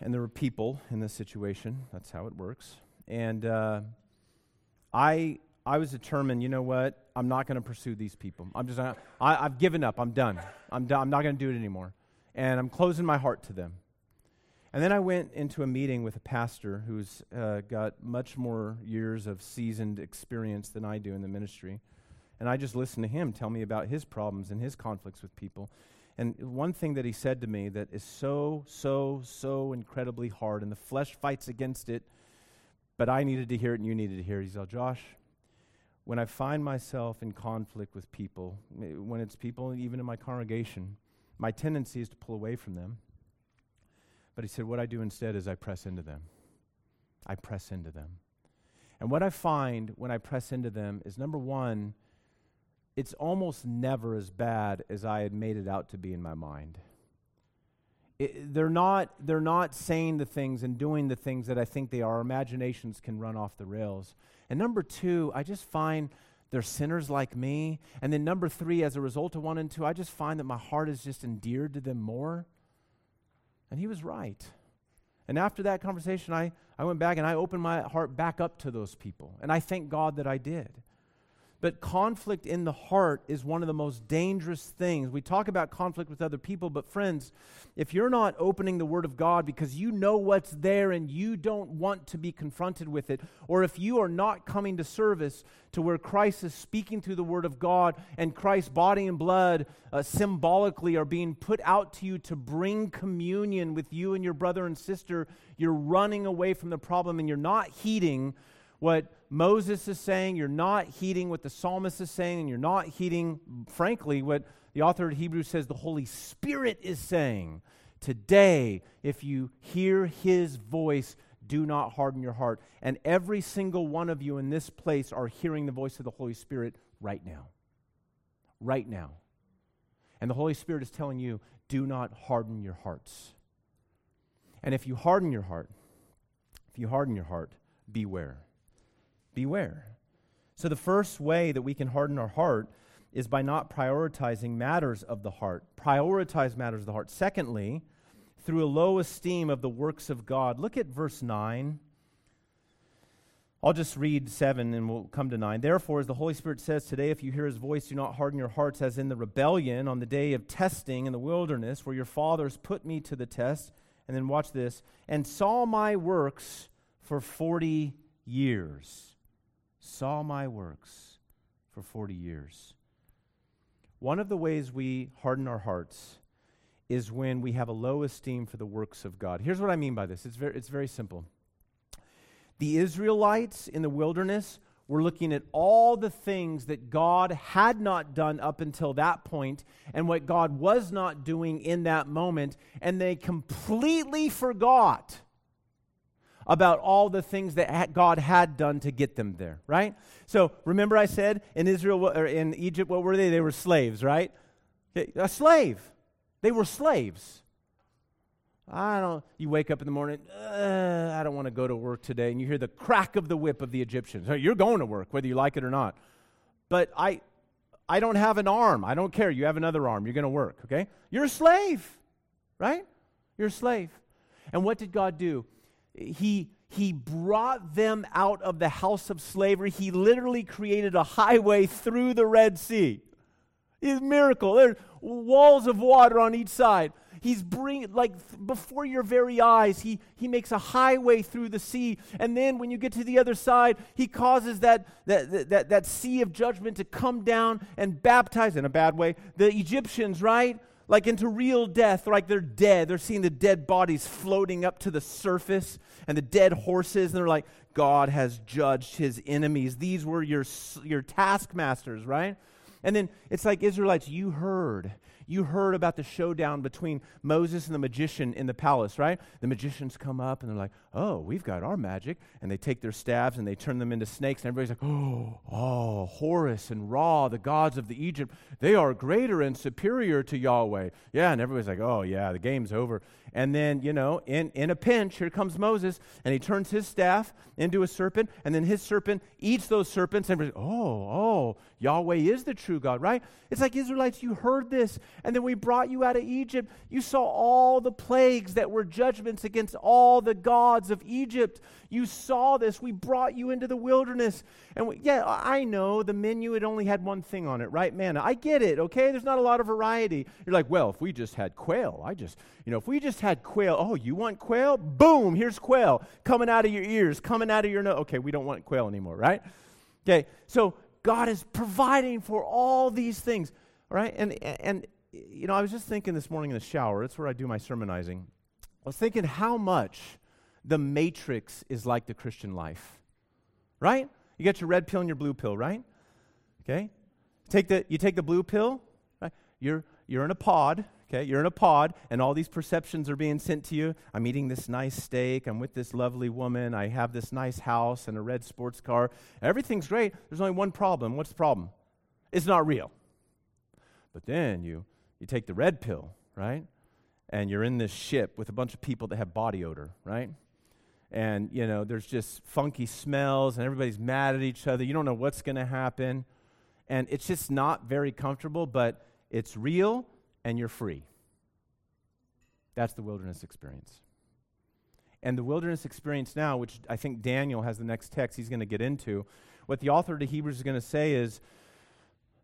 And there were people in this situation. That's how it works. And uh, I, I was determined, you know what? I'm not going to pursue these people. I'm just, I, I've given up. I'm done. I'm, done. I'm not going to do it anymore. And I'm closing my heart to them. And then I went into a meeting with a pastor who's uh, got much more years of seasoned experience than I do in the ministry. And I just listened to him tell me about his problems and his conflicts with people. And one thing that he said to me that is so, so, so incredibly hard, and the flesh fights against it, but I needed to hear it and you needed to hear it. He said, Josh, when I find myself in conflict with people, eh, when it's people even in my congregation, my tendency is to pull away from them. But he said, what I do instead is I press into them. I press into them. And what I find when I press into them is number one, it's almost never as bad as I had made it out to be in my mind. It, they're, not, they're not saying the things and doing the things that I think they are. Imaginations can run off the rails. And number two, I just find they're sinners like me. And then number three, as a result of one and two, I just find that my heart is just endeared to them more. And he was right. And after that conversation, I, I went back and I opened my heart back up to those people. And I thank God that I did. But conflict in the heart is one of the most dangerous things. We talk about conflict with other people, but friends, if you're not opening the Word of God because you know what's there and you don't want to be confronted with it, or if you are not coming to service to where Christ is speaking through the Word of God and Christ's body and blood uh, symbolically are being put out to you to bring communion with you and your brother and sister, you're running away from the problem and you're not heeding what Moses is saying, you're not heeding what the psalmist is saying, and you're not heeding, frankly, what the author of Hebrews says the Holy Spirit is saying. Today, if you hear his voice, do not harden your heart. And every single one of you in this place are hearing the voice of the Holy Spirit right now. Right now. And the Holy Spirit is telling you, do not harden your hearts. And if you harden your heart, if you harden your heart, beware beware. So, the first way that we can harden our heart is by not prioritizing matters of the heart. Prioritize matters of the heart. Secondly, through a low esteem of the works of God. Look at verse 9. I'll just read 7 and we'll come to 9. Therefore, as the Holy Spirit says today, if you hear his voice, do not harden your hearts as in the rebellion on the day of testing in the wilderness, where your fathers put me to the test. And then watch this and saw my works for 40 years saw my works for 40 years. One of the ways we harden our hearts is when we have a low esteem for the works of God. Here's what I mean by this it's very, it's very simple. The Israelites in the wilderness were looking at all the things that God had not done up until that point and what God was not doing in that moment, and they completely forgot about all the things that God had done to get them there, right? So remember, I said in Israel or in Egypt, what were they? They were slaves, right? A slave. They were slaves. I don't. You wake up in the morning. I don't want to go to work today, and you hear the crack of the whip of the Egyptians. You're going to work, whether you like it or not. But I, I don't have an arm. I don't care. You have another arm. You're going to work. Okay? You're a slave, right? You're a slave. And what did God do? He, he brought them out of the house of slavery. He literally created a highway through the Red Sea. It's a miracle. There's walls of water on each side. He's bringing, like, before your very eyes, he, he makes a highway through the sea. And then when you get to the other side, he causes that, that, that, that sea of judgment to come down and baptize, in a bad way, the Egyptians, right? Like into real death, like they're dead. They're seeing the dead bodies floating up to the surface and the dead horses, and they're like, God has judged his enemies. These were your, your taskmasters, right? And then it's like, Israelites, you heard you heard about the showdown between Moses and the magician in the palace, right? The magicians come up and they're like, oh, we've got our magic. And they take their staves and they turn them into snakes. And everybody's like, oh, oh, Horus and Ra, the gods of the Egypt, they are greater and superior to Yahweh. Yeah, and everybody's like, oh, yeah, the game's over. And then, you know, in, in a pinch, here comes Moses, and he turns his staff into a serpent, and then his serpent eats those serpents, and everybody's, oh, oh, Yahweh is the true God, right? It's like Israelites, you heard this, and then we brought you out of Egypt. You saw all the plagues that were judgments against all the gods of Egypt. You saw this. We brought you into the wilderness. And we, yeah, I know the menu had only had one thing on it, right? Man, I get it, okay? There's not a lot of variety. You're like, well, if we just had quail, I just, you know, if we just had quail, oh, you want quail? Boom, here's quail coming out of your ears, coming out of your nose. Okay, we don't want quail anymore, right? Okay, so God is providing for all these things, right? And, and, you know, I was just thinking this morning in the shower, that's where I do my sermonizing. I was thinking how much the matrix is like the Christian life. Right? You get your red pill and your blue pill, right? Okay? Take the, you take the blue pill, right? You're, you're in a pod, okay? You're in a pod, and all these perceptions are being sent to you. I'm eating this nice steak. I'm with this lovely woman. I have this nice house and a red sports car. Everything's great. There's only one problem. What's the problem? It's not real. But then you, you take the red pill, right? And you're in this ship with a bunch of people that have body odor, right? and you know there's just funky smells and everybody's mad at each other you don't know what's going to happen and it's just not very comfortable but it's real and you're free that's the wilderness experience and the wilderness experience now which i think daniel has the next text he's going to get into what the author of the hebrews is going to say is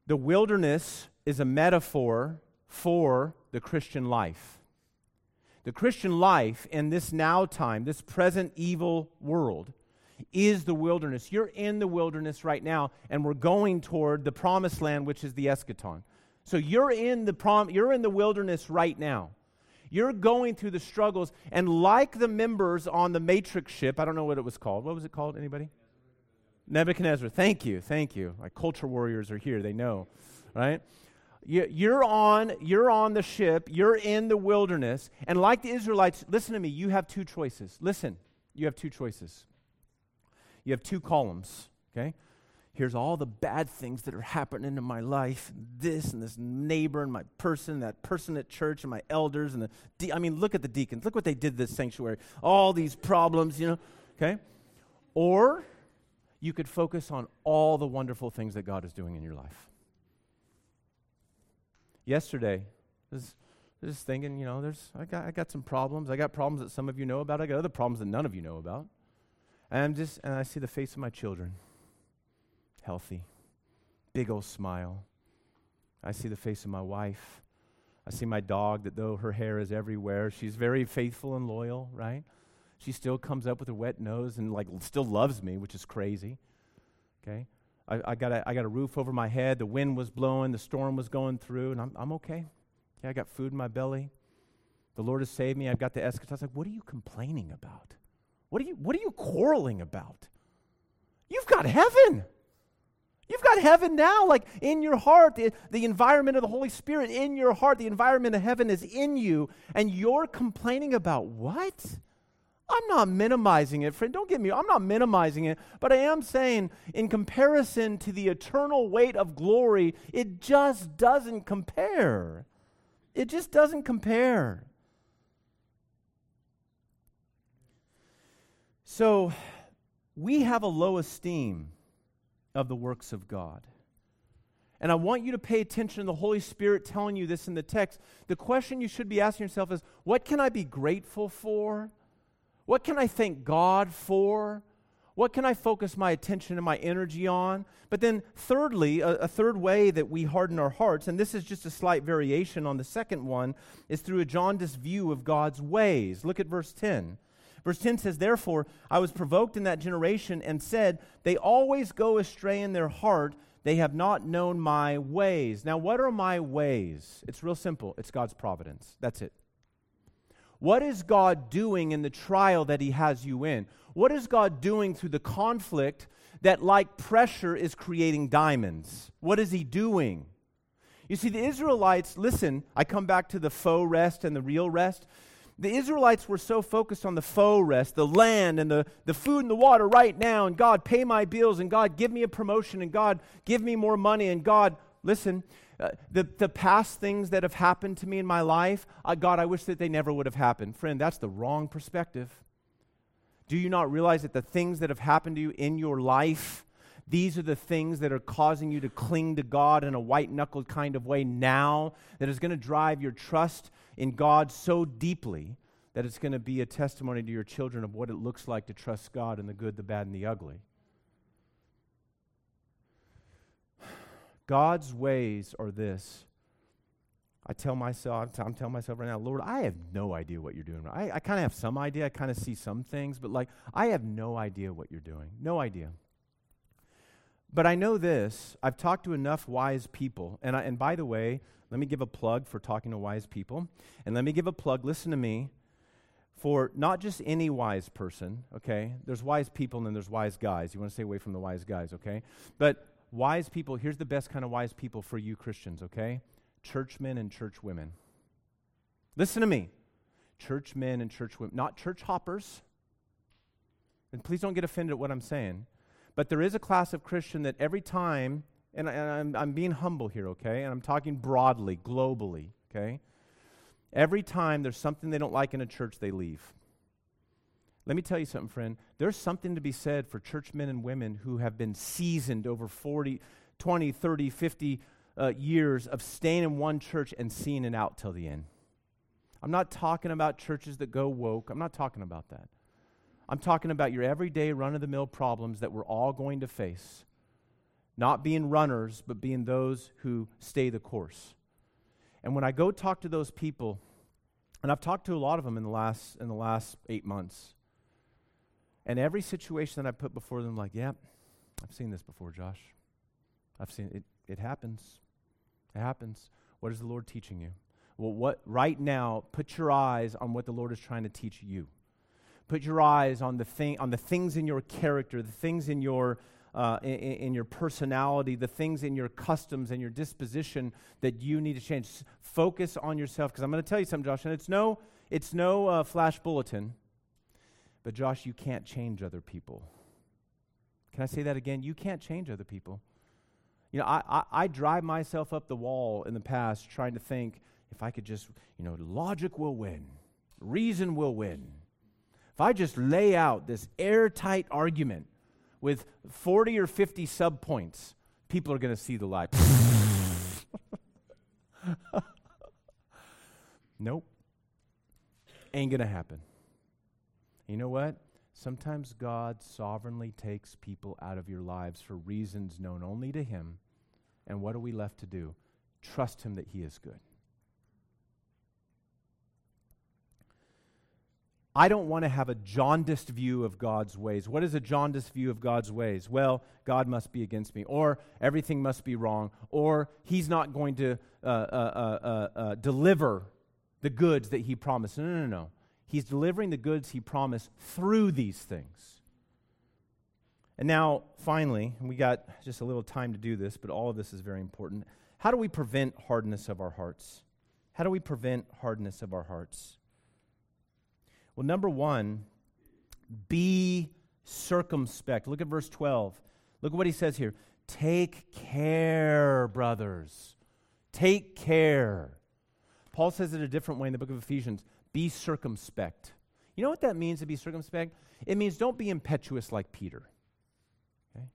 the wilderness is a metaphor for the christian life the Christian life in this now time, this present evil world, is the wilderness. You're in the wilderness right now, and we're going toward the promised land, which is the eschaton. So you're in the prom- you're in the wilderness right now. You're going through the struggles, and like the members on the Matrix ship, I don't know what it was called. What was it called? Anybody? Nebuchadnezzar. Thank you, thank you. My culture warriors are here; they know, right? You're on, you're on the ship, you're in the wilderness, and like the Israelites, listen to me, you have two choices. Listen, you have two choices. You have two columns, okay? Here's all the bad things that are happening in my life this and this neighbor and my person, that person at church and my elders and the, de- I mean, look at the deacons. Look what they did this sanctuary. All these problems, you know, okay? Or you could focus on all the wonderful things that God is doing in your life yesterday. Just, just thinking, you know, there's I got I got some problems. I got problems that some of you know about. I got other problems that none of you know about. And I'm just and I see the face of my children. Healthy. Big old smile. I see the face of my wife. I see my dog that though her hair is everywhere, she's very faithful and loyal, right? She still comes up with a wet nose and like still loves me, which is crazy. Okay? I, I, got a, I got a roof over my head. The wind was blowing. The storm was going through, and I'm, I'm okay. Yeah, I got food in my belly. The Lord has saved me. I've got the was like, what are you complaining about? What are you, what are you quarreling about? You've got heaven. You've got heaven now, like in your heart. The, the environment of the Holy Spirit in your heart, the environment of heaven is in you, and you're complaining about what? I'm not minimizing it, friend. Don't get me, I'm not minimizing it, but I am saying, in comparison to the eternal weight of glory, it just doesn't compare. It just doesn't compare. So, we have a low esteem of the works of God. And I want you to pay attention to the Holy Spirit telling you this in the text. The question you should be asking yourself is what can I be grateful for? What can I thank God for? What can I focus my attention and my energy on? But then, thirdly, a, a, third way that we harden our hearts, and this is just a slight variation on the second one, is through a jaundiced view of God's ways. Look at verse 10. Verse 10 says, Therefore, I was provoked in that generation and said, They always go astray in their heart. They have not known my ways. Now, what are my ways? It's real simple it's God's providence. That's it. What is God doing in the trial that He has you in? What is God doing through the conflict that, like pressure, is creating diamonds? What is He doing? You see, the Israelites, listen, I come back to the faux rest and the real rest. The Israelites were so focused on the faux rest, the land and the, the food and the water right now, and God, pay my bills, and God, give me a promotion, and God, give me more money, and God, listen, uh, the, the past things that have happened to me in my life, God, I wish that they never would have happened. Friend, that's the wrong perspective. Do you not realize that the things that have happened to you in your life, these are the things that are causing you to cling to God in a white knuckled kind of way now, that is going to drive your trust in God so deeply that it's going to be a testimony to your children of what it looks like to trust God in the good, the bad, and the ugly. God's ways are this I tell myself, I'm telling myself right now, Lord, I have no idea what you're doing. I, I kind of have some idea. I kind of see some things, but like, I have no idea what you're doing. No idea. But I know this. I've talked to enough wise people. And, I, and by the way, let me give a plug for talking to wise people. And let me give a plug, listen to me, for not just any wise person, okay? There's wise people and then there's wise guys. You want to stay away from the wise guys, okay? But wise people, here's the best kind of wise people for you Christians, okay? churchmen and church women. Listen to me. Church men and church women, not church hoppers. And please don't get offended at what I'm saying. But there is a class of Christian that every time, and, I, I'm, I'm being humble here, okay? And I'm talking broadly, globally, okay? Every time there's something they don't like in a church, they leave. Let me tell you something, friend. There's something to be said for church men and women who have been seasoned over 40, 20, 30, 50, uh, years of staying in one church and seeing it out till the end. I'm not talking about churches that go woke. I'm not talking about that. I'm talking about your everyday run of the mill problems that we're all going to face. Not being runners, but being those who stay the course. And when I go talk to those people, and I've talked to a lot of them in the last, in the last eight months, and every situation that I put before them, like, yeah, I've seen this before, Josh. I've seen it. It happens. It happens. What is the Lord teaching you? Well, what right now, put your eyes on what the Lord is trying to teach you. Put your eyes on the thing on the things in your character, the things in your uh, in, in, your personality, the things in your customs and your disposition that you need to change. Focus on yourself, because I'm going to tell you something, Josh, and it's no it's no uh, flash bulletin, but Josh, you can't change other people. Can I say that again? You can't change other people. You know, I, I, I drive myself up the wall in the past trying to think if I could just, you know, logic will win, reason will win. If I just lay out this airtight argument with 40 or 50 subpoints, people are going to see the light. nope. Ain't going to happen. You know what? Sometimes God sovereignly takes people out of your lives for reasons known only to Him. And what are we left to do? Trust Him that He is good. I don't want to have a jaundiced view of God's ways. What is a jaundiced view of God's ways? Well, God must be against me, or everything must be wrong, or He's not going to uh, uh, uh, uh deliver the goods that He promised. No, no, no, no. He's delivering the goods he promised through these things. And now, finally, we got just a little time to do this, but all of this is very important. How do we prevent hardness of our hearts? How do we prevent hardness of our hearts? Well, number one, be circumspect. Look at verse 12. Look at what he says here. Take care, brothers. Take care. Paul says it a different way in the book of Ephesians. Be circumspect. You know what that means to be circumspect? It means don't be impetuous like Peter. Okay?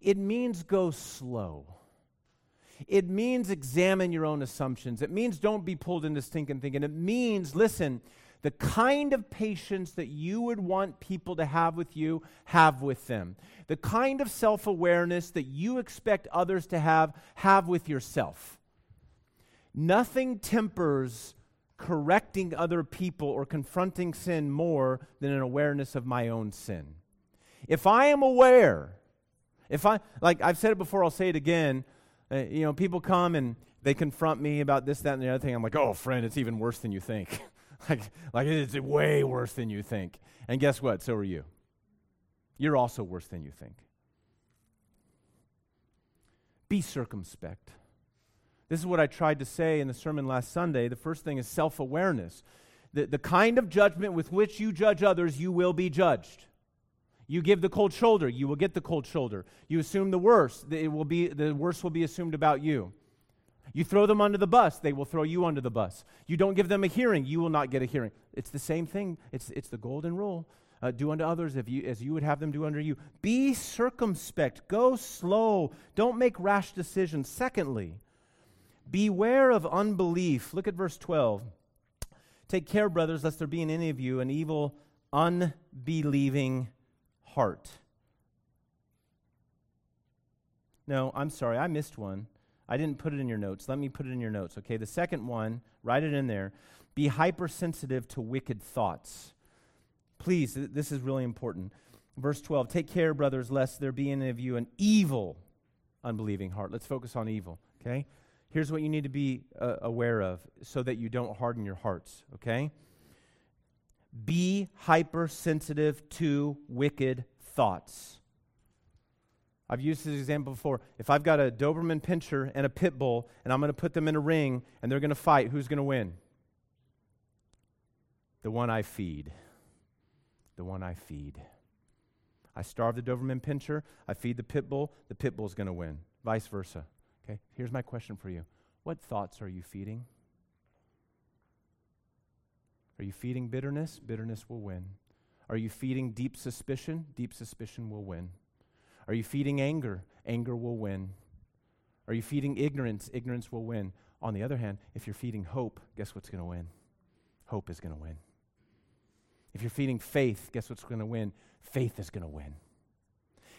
It means go slow. It means examine your own assumptions. It means don't be pulled into stinking thinking. It means, listen, the kind of patience that you would want people to have with you, have with them. The kind of self awareness that you expect others to have, have with yourself. Nothing tempers correcting other people or confronting sin more than an awareness of my own sin. If I am aware, if I, like I've said it before, I'll say it again. Uh, you know, people come and they confront me about this, that, and the other thing. I'm like, oh, friend, it's even worse than you think. like, like it's way worse than you think. And guess what? So are you. You're also worse than you think. Be circumspect. This is what I tried to say in the sermon last Sunday. The first thing is self awareness. The, the kind of judgment with which you judge others, you will be judged. You give the cold shoulder, you will get the cold shoulder. You assume the worst, it will be, the worst will be assumed about you. You throw them under the bus, they will throw you under the bus. You don't give them a hearing, you will not get a hearing. It's the same thing, it's, it's the golden rule. Uh, do unto others if you, as you would have them do unto you. Be circumspect, go slow, don't make rash decisions. Secondly, beware of unbelief. Look at verse 12. Take care, brothers, lest there be in any of you an evil, unbelieving heart. No, I'm sorry, I missed one. I didn't put it in your notes. Let me put it in your notes, okay? The second one, write it in there. Be hypersensitive to wicked thoughts. Please, th- this is really important. Verse 12 Take care, brothers, lest there be in any of you an evil, unbelieving heart. Let's focus on evil, okay? Here's what you need to be uh, aware of so that you don't harden your hearts, okay? Be hypersensitive to wicked thoughts. I've used this example before. If I've got a Doberman pinscher and a pit bull, and I'm going to put them in a ring and they're going to fight, who's going to win? The one I feed. The one I feed. I starve the Doberman pinscher, I feed the pit bull, the pit bull's going to win. Vice versa. Okay? Here's my question for you What thoughts are you feeding? Are you feeding bitterness? Bitterness will win. Are you feeding deep suspicion? Deep suspicion will win. Are you feeding anger? Anger will win. Are you feeding ignorance? Ignorance will win. On the other hand, if you're feeding hope, guess what's going to win? Hope is going to win. If you're feeding faith, guess what's going to win? Faith is going to win.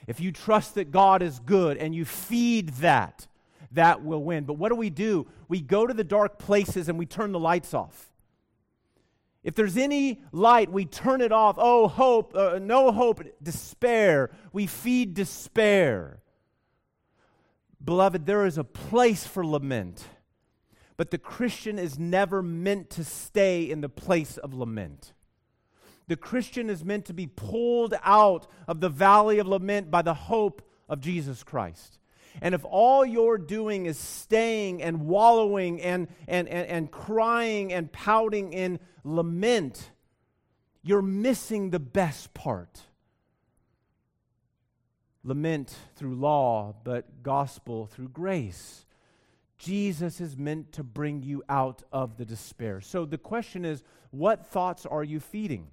If you trust that God is good and you feed that, that will win. But what do we do? We go to the dark places and we turn the lights off. If there's any light, we turn it off. Oh, hope, uh, no hope, despair. We feed despair. Beloved, there is a place for lament, but the Christian is never meant to stay in the place of lament. The Christian is meant to be pulled out of the valley of lament by the hope of Jesus Christ. And if all you're doing is staying and wallowing and, and, and, and crying and pouting in lament, you're missing the best part. Lament through law, but gospel through grace. Jesus is meant to bring you out of the despair. So the question is what thoughts are you feeding?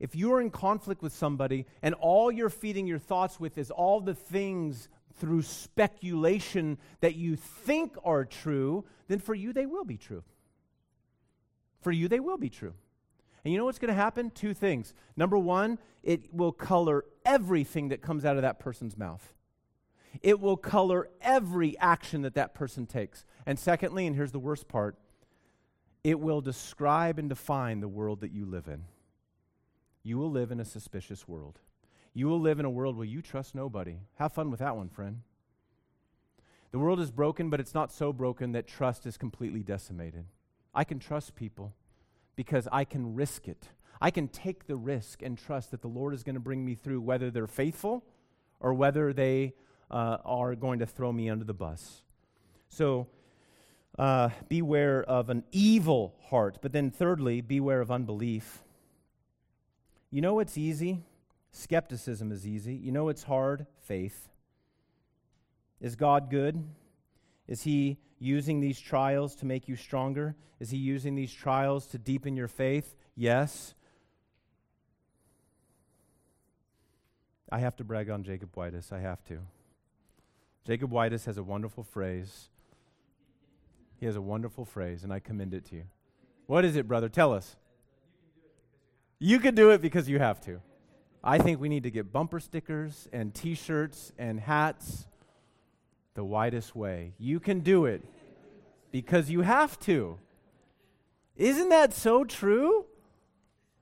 If you're in conflict with somebody and all you're feeding your thoughts with is all the things through speculation that you think are true, then for you they will be true. For you they will be true. And you know what's going to happen? Two things. Number one, it will color everything that comes out of that person's mouth. It will color every action that that person takes. And secondly, and here's the worst part, it will describe and define the world that you live in. You will live in a suspicious world. You will live in a world where you trust nobody. Have fun with that one, friend. The world is broken, but it's not so broken that trust is completely decimated. I can trust people because I can risk it. I can take the risk and trust that the Lord is going to bring me through, whether they're faithful or whether they uh, are going to throw me under the bus. So, uh, beware of an evil heart. But then, thirdly, beware of unbelief. You know what's easy? Skepticism is easy. You know it's hard? Faith. Is God good? Is He using these trials to make you stronger? Is He using these trials to deepen your faith? Yes. I have to brag on Jacob Whitus. I have to. Jacob Whitus has a wonderful phrase. He has a wonderful phrase, and I commend it to you. What is it, brother? Tell us. You can do it because you have to. I think we need to get bumper stickers and t shirts and hats the Whitus way. You can do it because you have to. Isn't that so true?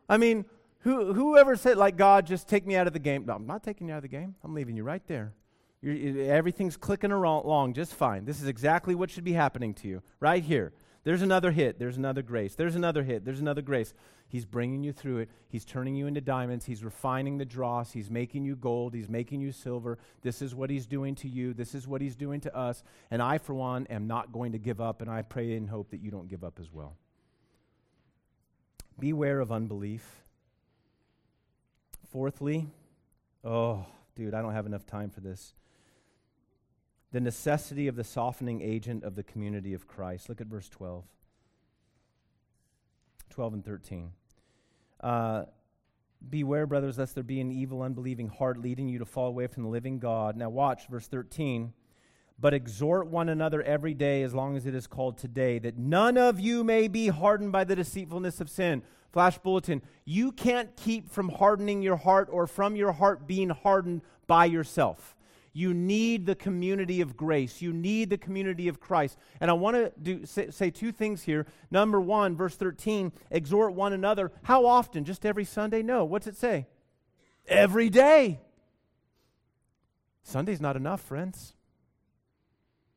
I mean, who, whoever said, like, God, just take me out of the game? No, I'm not taking you out of the game. I'm leaving you right there. You're, everything's clicking along just fine. This is exactly what should be happening to you right here. There's another hit. There's another grace. There's another hit. There's another grace. He's bringing you through it. He's turning you into diamonds. He's refining the dross. He's making you gold. He's making you silver. This is what He's doing to you. This is what He's doing to us. And I, for one, am not going to give up, and I pray and hope that you don't give up as well. Beware of unbelief. Fourthly, oh, dude, I don't have enough time for this the necessity of the softening agent of the community of Christ. Look at verse 12. 12 and 13. Uh, Beware, brothers, lest there be an evil, unbelieving heart leading you to fall away from the living God. Now, watch verse 13. But exhort one another every day, as long as it is called today, that none of you may be hardened by the deceitfulness of sin. Flash bulletin. You can't keep from hardening your heart or from your heart being hardened by yourself. You need the community of grace. You need the community of Christ. And I want to say, say, two things here. Number one, verse 13, exhort one another. How often? Just every Sunday? No. What's it say? Every day. Sunday's not enough, friends.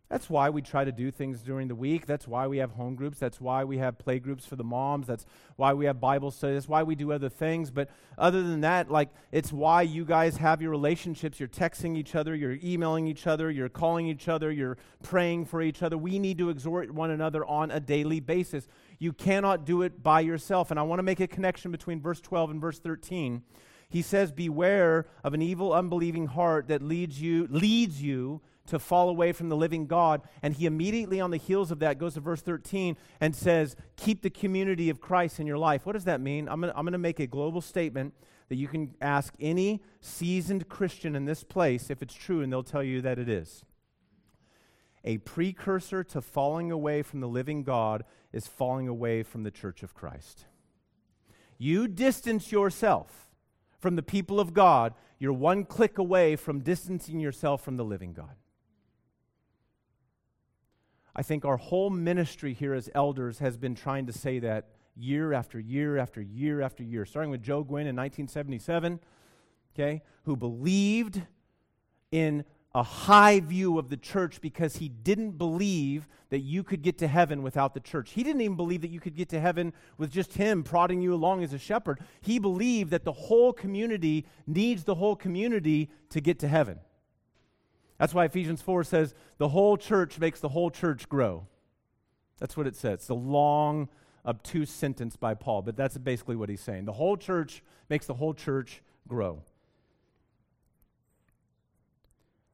That's why we try to do things during the week. That's why we have home groups. That's why we have play groups for the moms. That's why we have Bible studies. That's why we do other things. But other than that, like it's why you guys have your relationships. You're texting each other, you're emailing each other, you're calling each other, you're praying for each other. We need to exhort one another on a daily basis. You cannot do it by yourself. And I want to make a connection between verse 12 and verse 13. He says, Beware of an evil, unbelieving heart that leads you, leads you to fall away from the living God. And he immediately, on the heels of that, goes to verse 13 and says, Keep the community of Christ in your life. What does that mean? I'm going to make a global statement that you can ask any seasoned Christian in this place if it's true, and they'll tell you that it is. A precursor to falling away from the living God is falling away from the church of Christ. You distance yourself from the people of God, you're one click away from distancing yourself from the living God. I think our whole ministry here as elders has been trying to say that year after year after year after year, starting with Joe Gwynn in 1977, okay, who believed in a high view of the church because he didn't believe that you could get to heaven without the church. He didn't even believe that you could get to heaven with just him prodding you along as a shepherd. He believed that the whole community needs the whole community to get to heaven. That's why Ephesians 4 says the whole church makes the whole church grow. That's what it says. It's a long, obtuse sentence by Paul, but that's basically what he's saying. The whole church makes the whole church grow.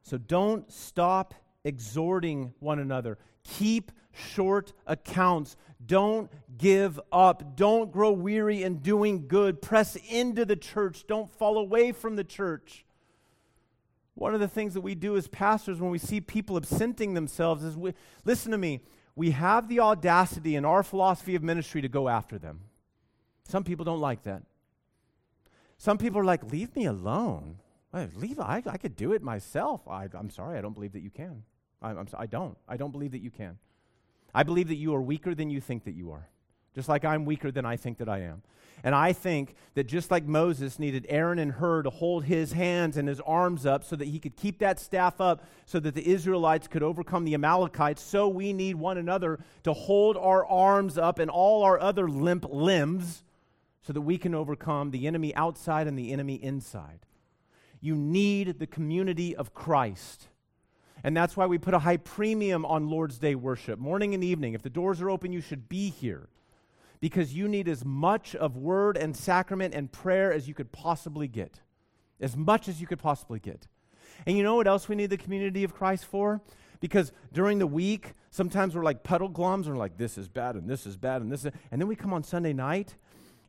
So don't stop exhorting one another. Keep short accounts. Don't give up. Don't grow weary in doing good. Press into the church. Don't fall away from the church. One of the things that we do as pastors when we see people absenting themselves is we, listen to me, we have the audacity in our philosophy of ministry to go after them. Some people don't like that. Some people are like, leave me alone. Leave, I, I could do it myself. I, am sorry, I don't believe that you can. I, I'm, I don't. I don't believe that you can. I believe that you are weaker than you think that you are, just like I'm weaker than I think that I am. And I think that just like Moses needed Aaron and Hur to hold his hands and his arms up so that he could keep that staff up so that the Israelites could overcome the Amalekites, so we need one another to hold our arms up and all our other limp limbs so that we can overcome the enemy outside and the enemy inside. You need the community of Christ. And that's why we put a high premium on Lord's Day worship, morning and evening. If the doors are open, you should be here because you need as much of word and sacrament and prayer as you could possibly get. As much as you could possibly get. And you know what else we need the community of Christ for? Because during the week, sometimes we're like Puddleglums and we're like, this is bad and this is bad and this is. And then we come on Sunday night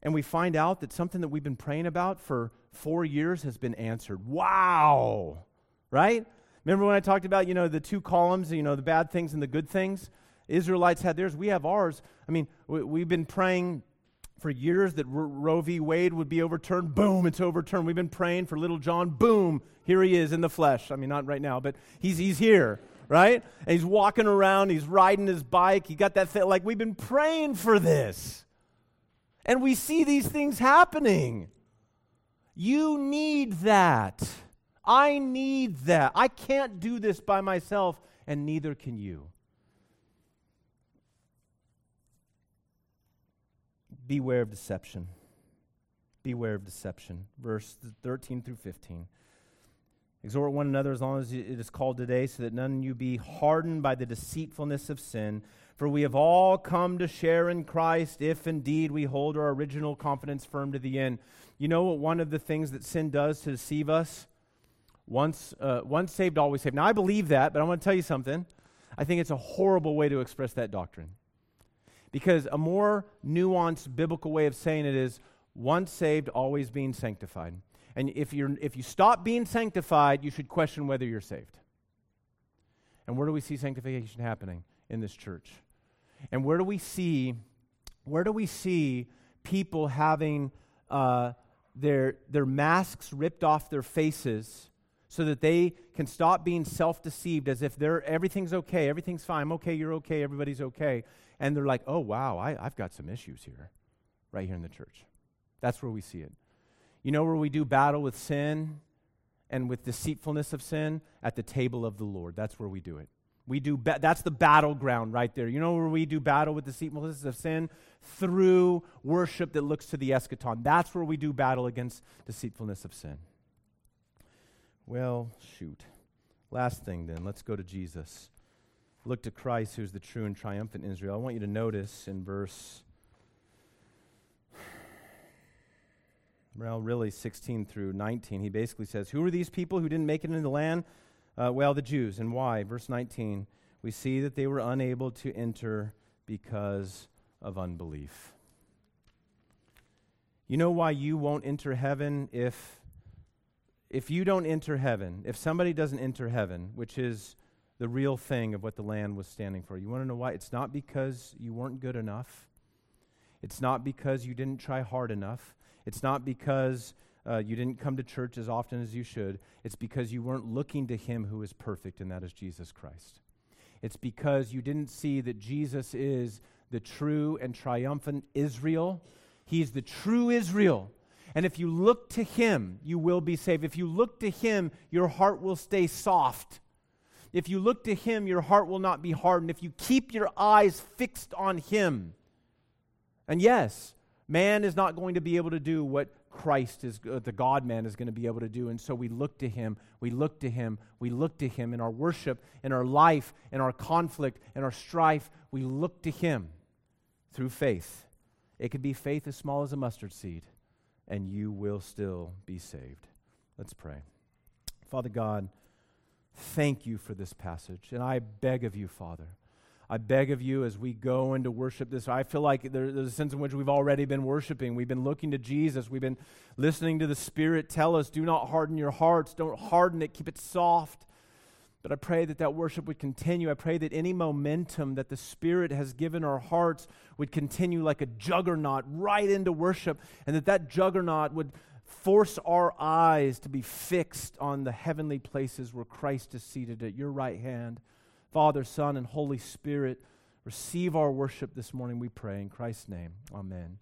and we find out that something that we've been praying about for four years has been answered. Wow! Right? Remember when I talked about, you know, the two columns, you know, the bad things and the good things? Israelites had theirs, we have ours. I mean, we, have been praying for years that Roe v. Wade would be overturned. Boom, it's overturned. We've been praying for little John. Boom, here he is in the flesh. I mean, not right now, but he's, he's here, right? And he's walking around, he's riding his bike. He got that thing. Like, we've been praying for this. And we see these things happening. You need that. I need that. I can't do this by myself, and neither can you. Beware of deception. Beware of deception. Verse 13 through 15. Exhort one another as long as it is called today, so that none of you be hardened by the deceitfulness of sin. For we have all come to share in Christ if indeed we hold our original confidence firm to the end. You know what one of the things that sin does to deceive us? Once, uh, once saved, always saved. Now, I believe that, but I want to tell you something. I think it's a horrible way to express that doctrine. Because a more nuanced biblical way of saying it is once saved, always being sanctified. And if, you're, if you stop being sanctified, you should question whether you're saved. And where do we see sanctification happening? In this church. And where do we see, where do we see people having uh, their, their masks ripped off their faces so that they can stop being self-deceived as if they're, everything's okay, everything's fine, I'm okay, you're okay, everybody's okay. And they're like, oh, wow, I, I've got some issues here, right here in the church. That's where we see it. You know where we do battle with sin and with deceitfulness of sin? At the table of the Lord. That's where we do it. We do ba- that's the battleground right there. You know where we do battle with deceitfulness of sin? Through worship that looks to the eschaton. That's where we do battle against deceitfulness of sin. Well, shoot. Last thing then, let's go to Jesus. Look to Christ, who's the true and triumphant Israel. I want you to notice in verse, well, really 16 through 19, he basically says, Who are these people who didn't make it into the land? Uh, well, the Jews. And why? Verse 19, we see that they were unable to enter because of unbelief. You know why you won't enter heaven if if you don't enter heaven, if somebody doesn't enter heaven, which is the real thing of what the land was standing for. You want to know why? It's not because you weren't good enough. It's not because you didn't try hard enough. It's not because uh, you didn't come to church as often as you should. It's because you weren't looking to Him who is perfect, and that is Jesus Christ. It's because you didn't see that Jesus is the true and triumphant Israel. He's the true Israel. And if you look to Him, you will be saved. If you look to Him, your heart will stay soft. If you look to Him, your heart will not be hardened. If you keep your eyes fixed on Him. And yes, man is not going to be able to do what Christ is, uh, the God man, is going to be able to do. And so we look to him, we look to him, we look to him in our worship, in our life, in our conflict, in our strife. We look to him through faith. It could be faith as small as a mustard seed, and you will still be saved. Let's pray. Father God, thank you for this passage. And I beg of you, Father I beg of you as we go into worship this, I feel like there, there's a sense in which we've already been worshiping. We've been looking to Jesus. We've been listening to the Spirit tell us, do not harden your hearts. Don't harden it. Keep it soft. But I pray that that worship would continue. I pray that any momentum that the Spirit has given our hearts would continue like a juggernaut right into worship, and that that juggernaut would force our eyes to be fixed on the heavenly places where Christ is seated at your right hand. Father, Son, and Holy Spirit, receive our worship this morning, we pray. In Christ's name, amen.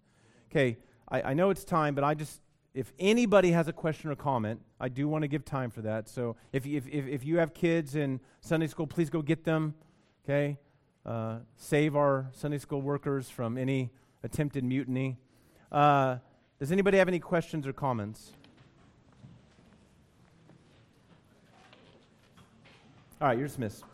Okay, I, I know it's time, but I just, if anybody has a question or comment, I do want to give time for that. So if, if, if, if you have kids in Sunday school, please go get them, okay? Uh, save our Sunday school workers from any attempted mutiny. Uh, does anybody have any questions or comments? All right, you're dismissed.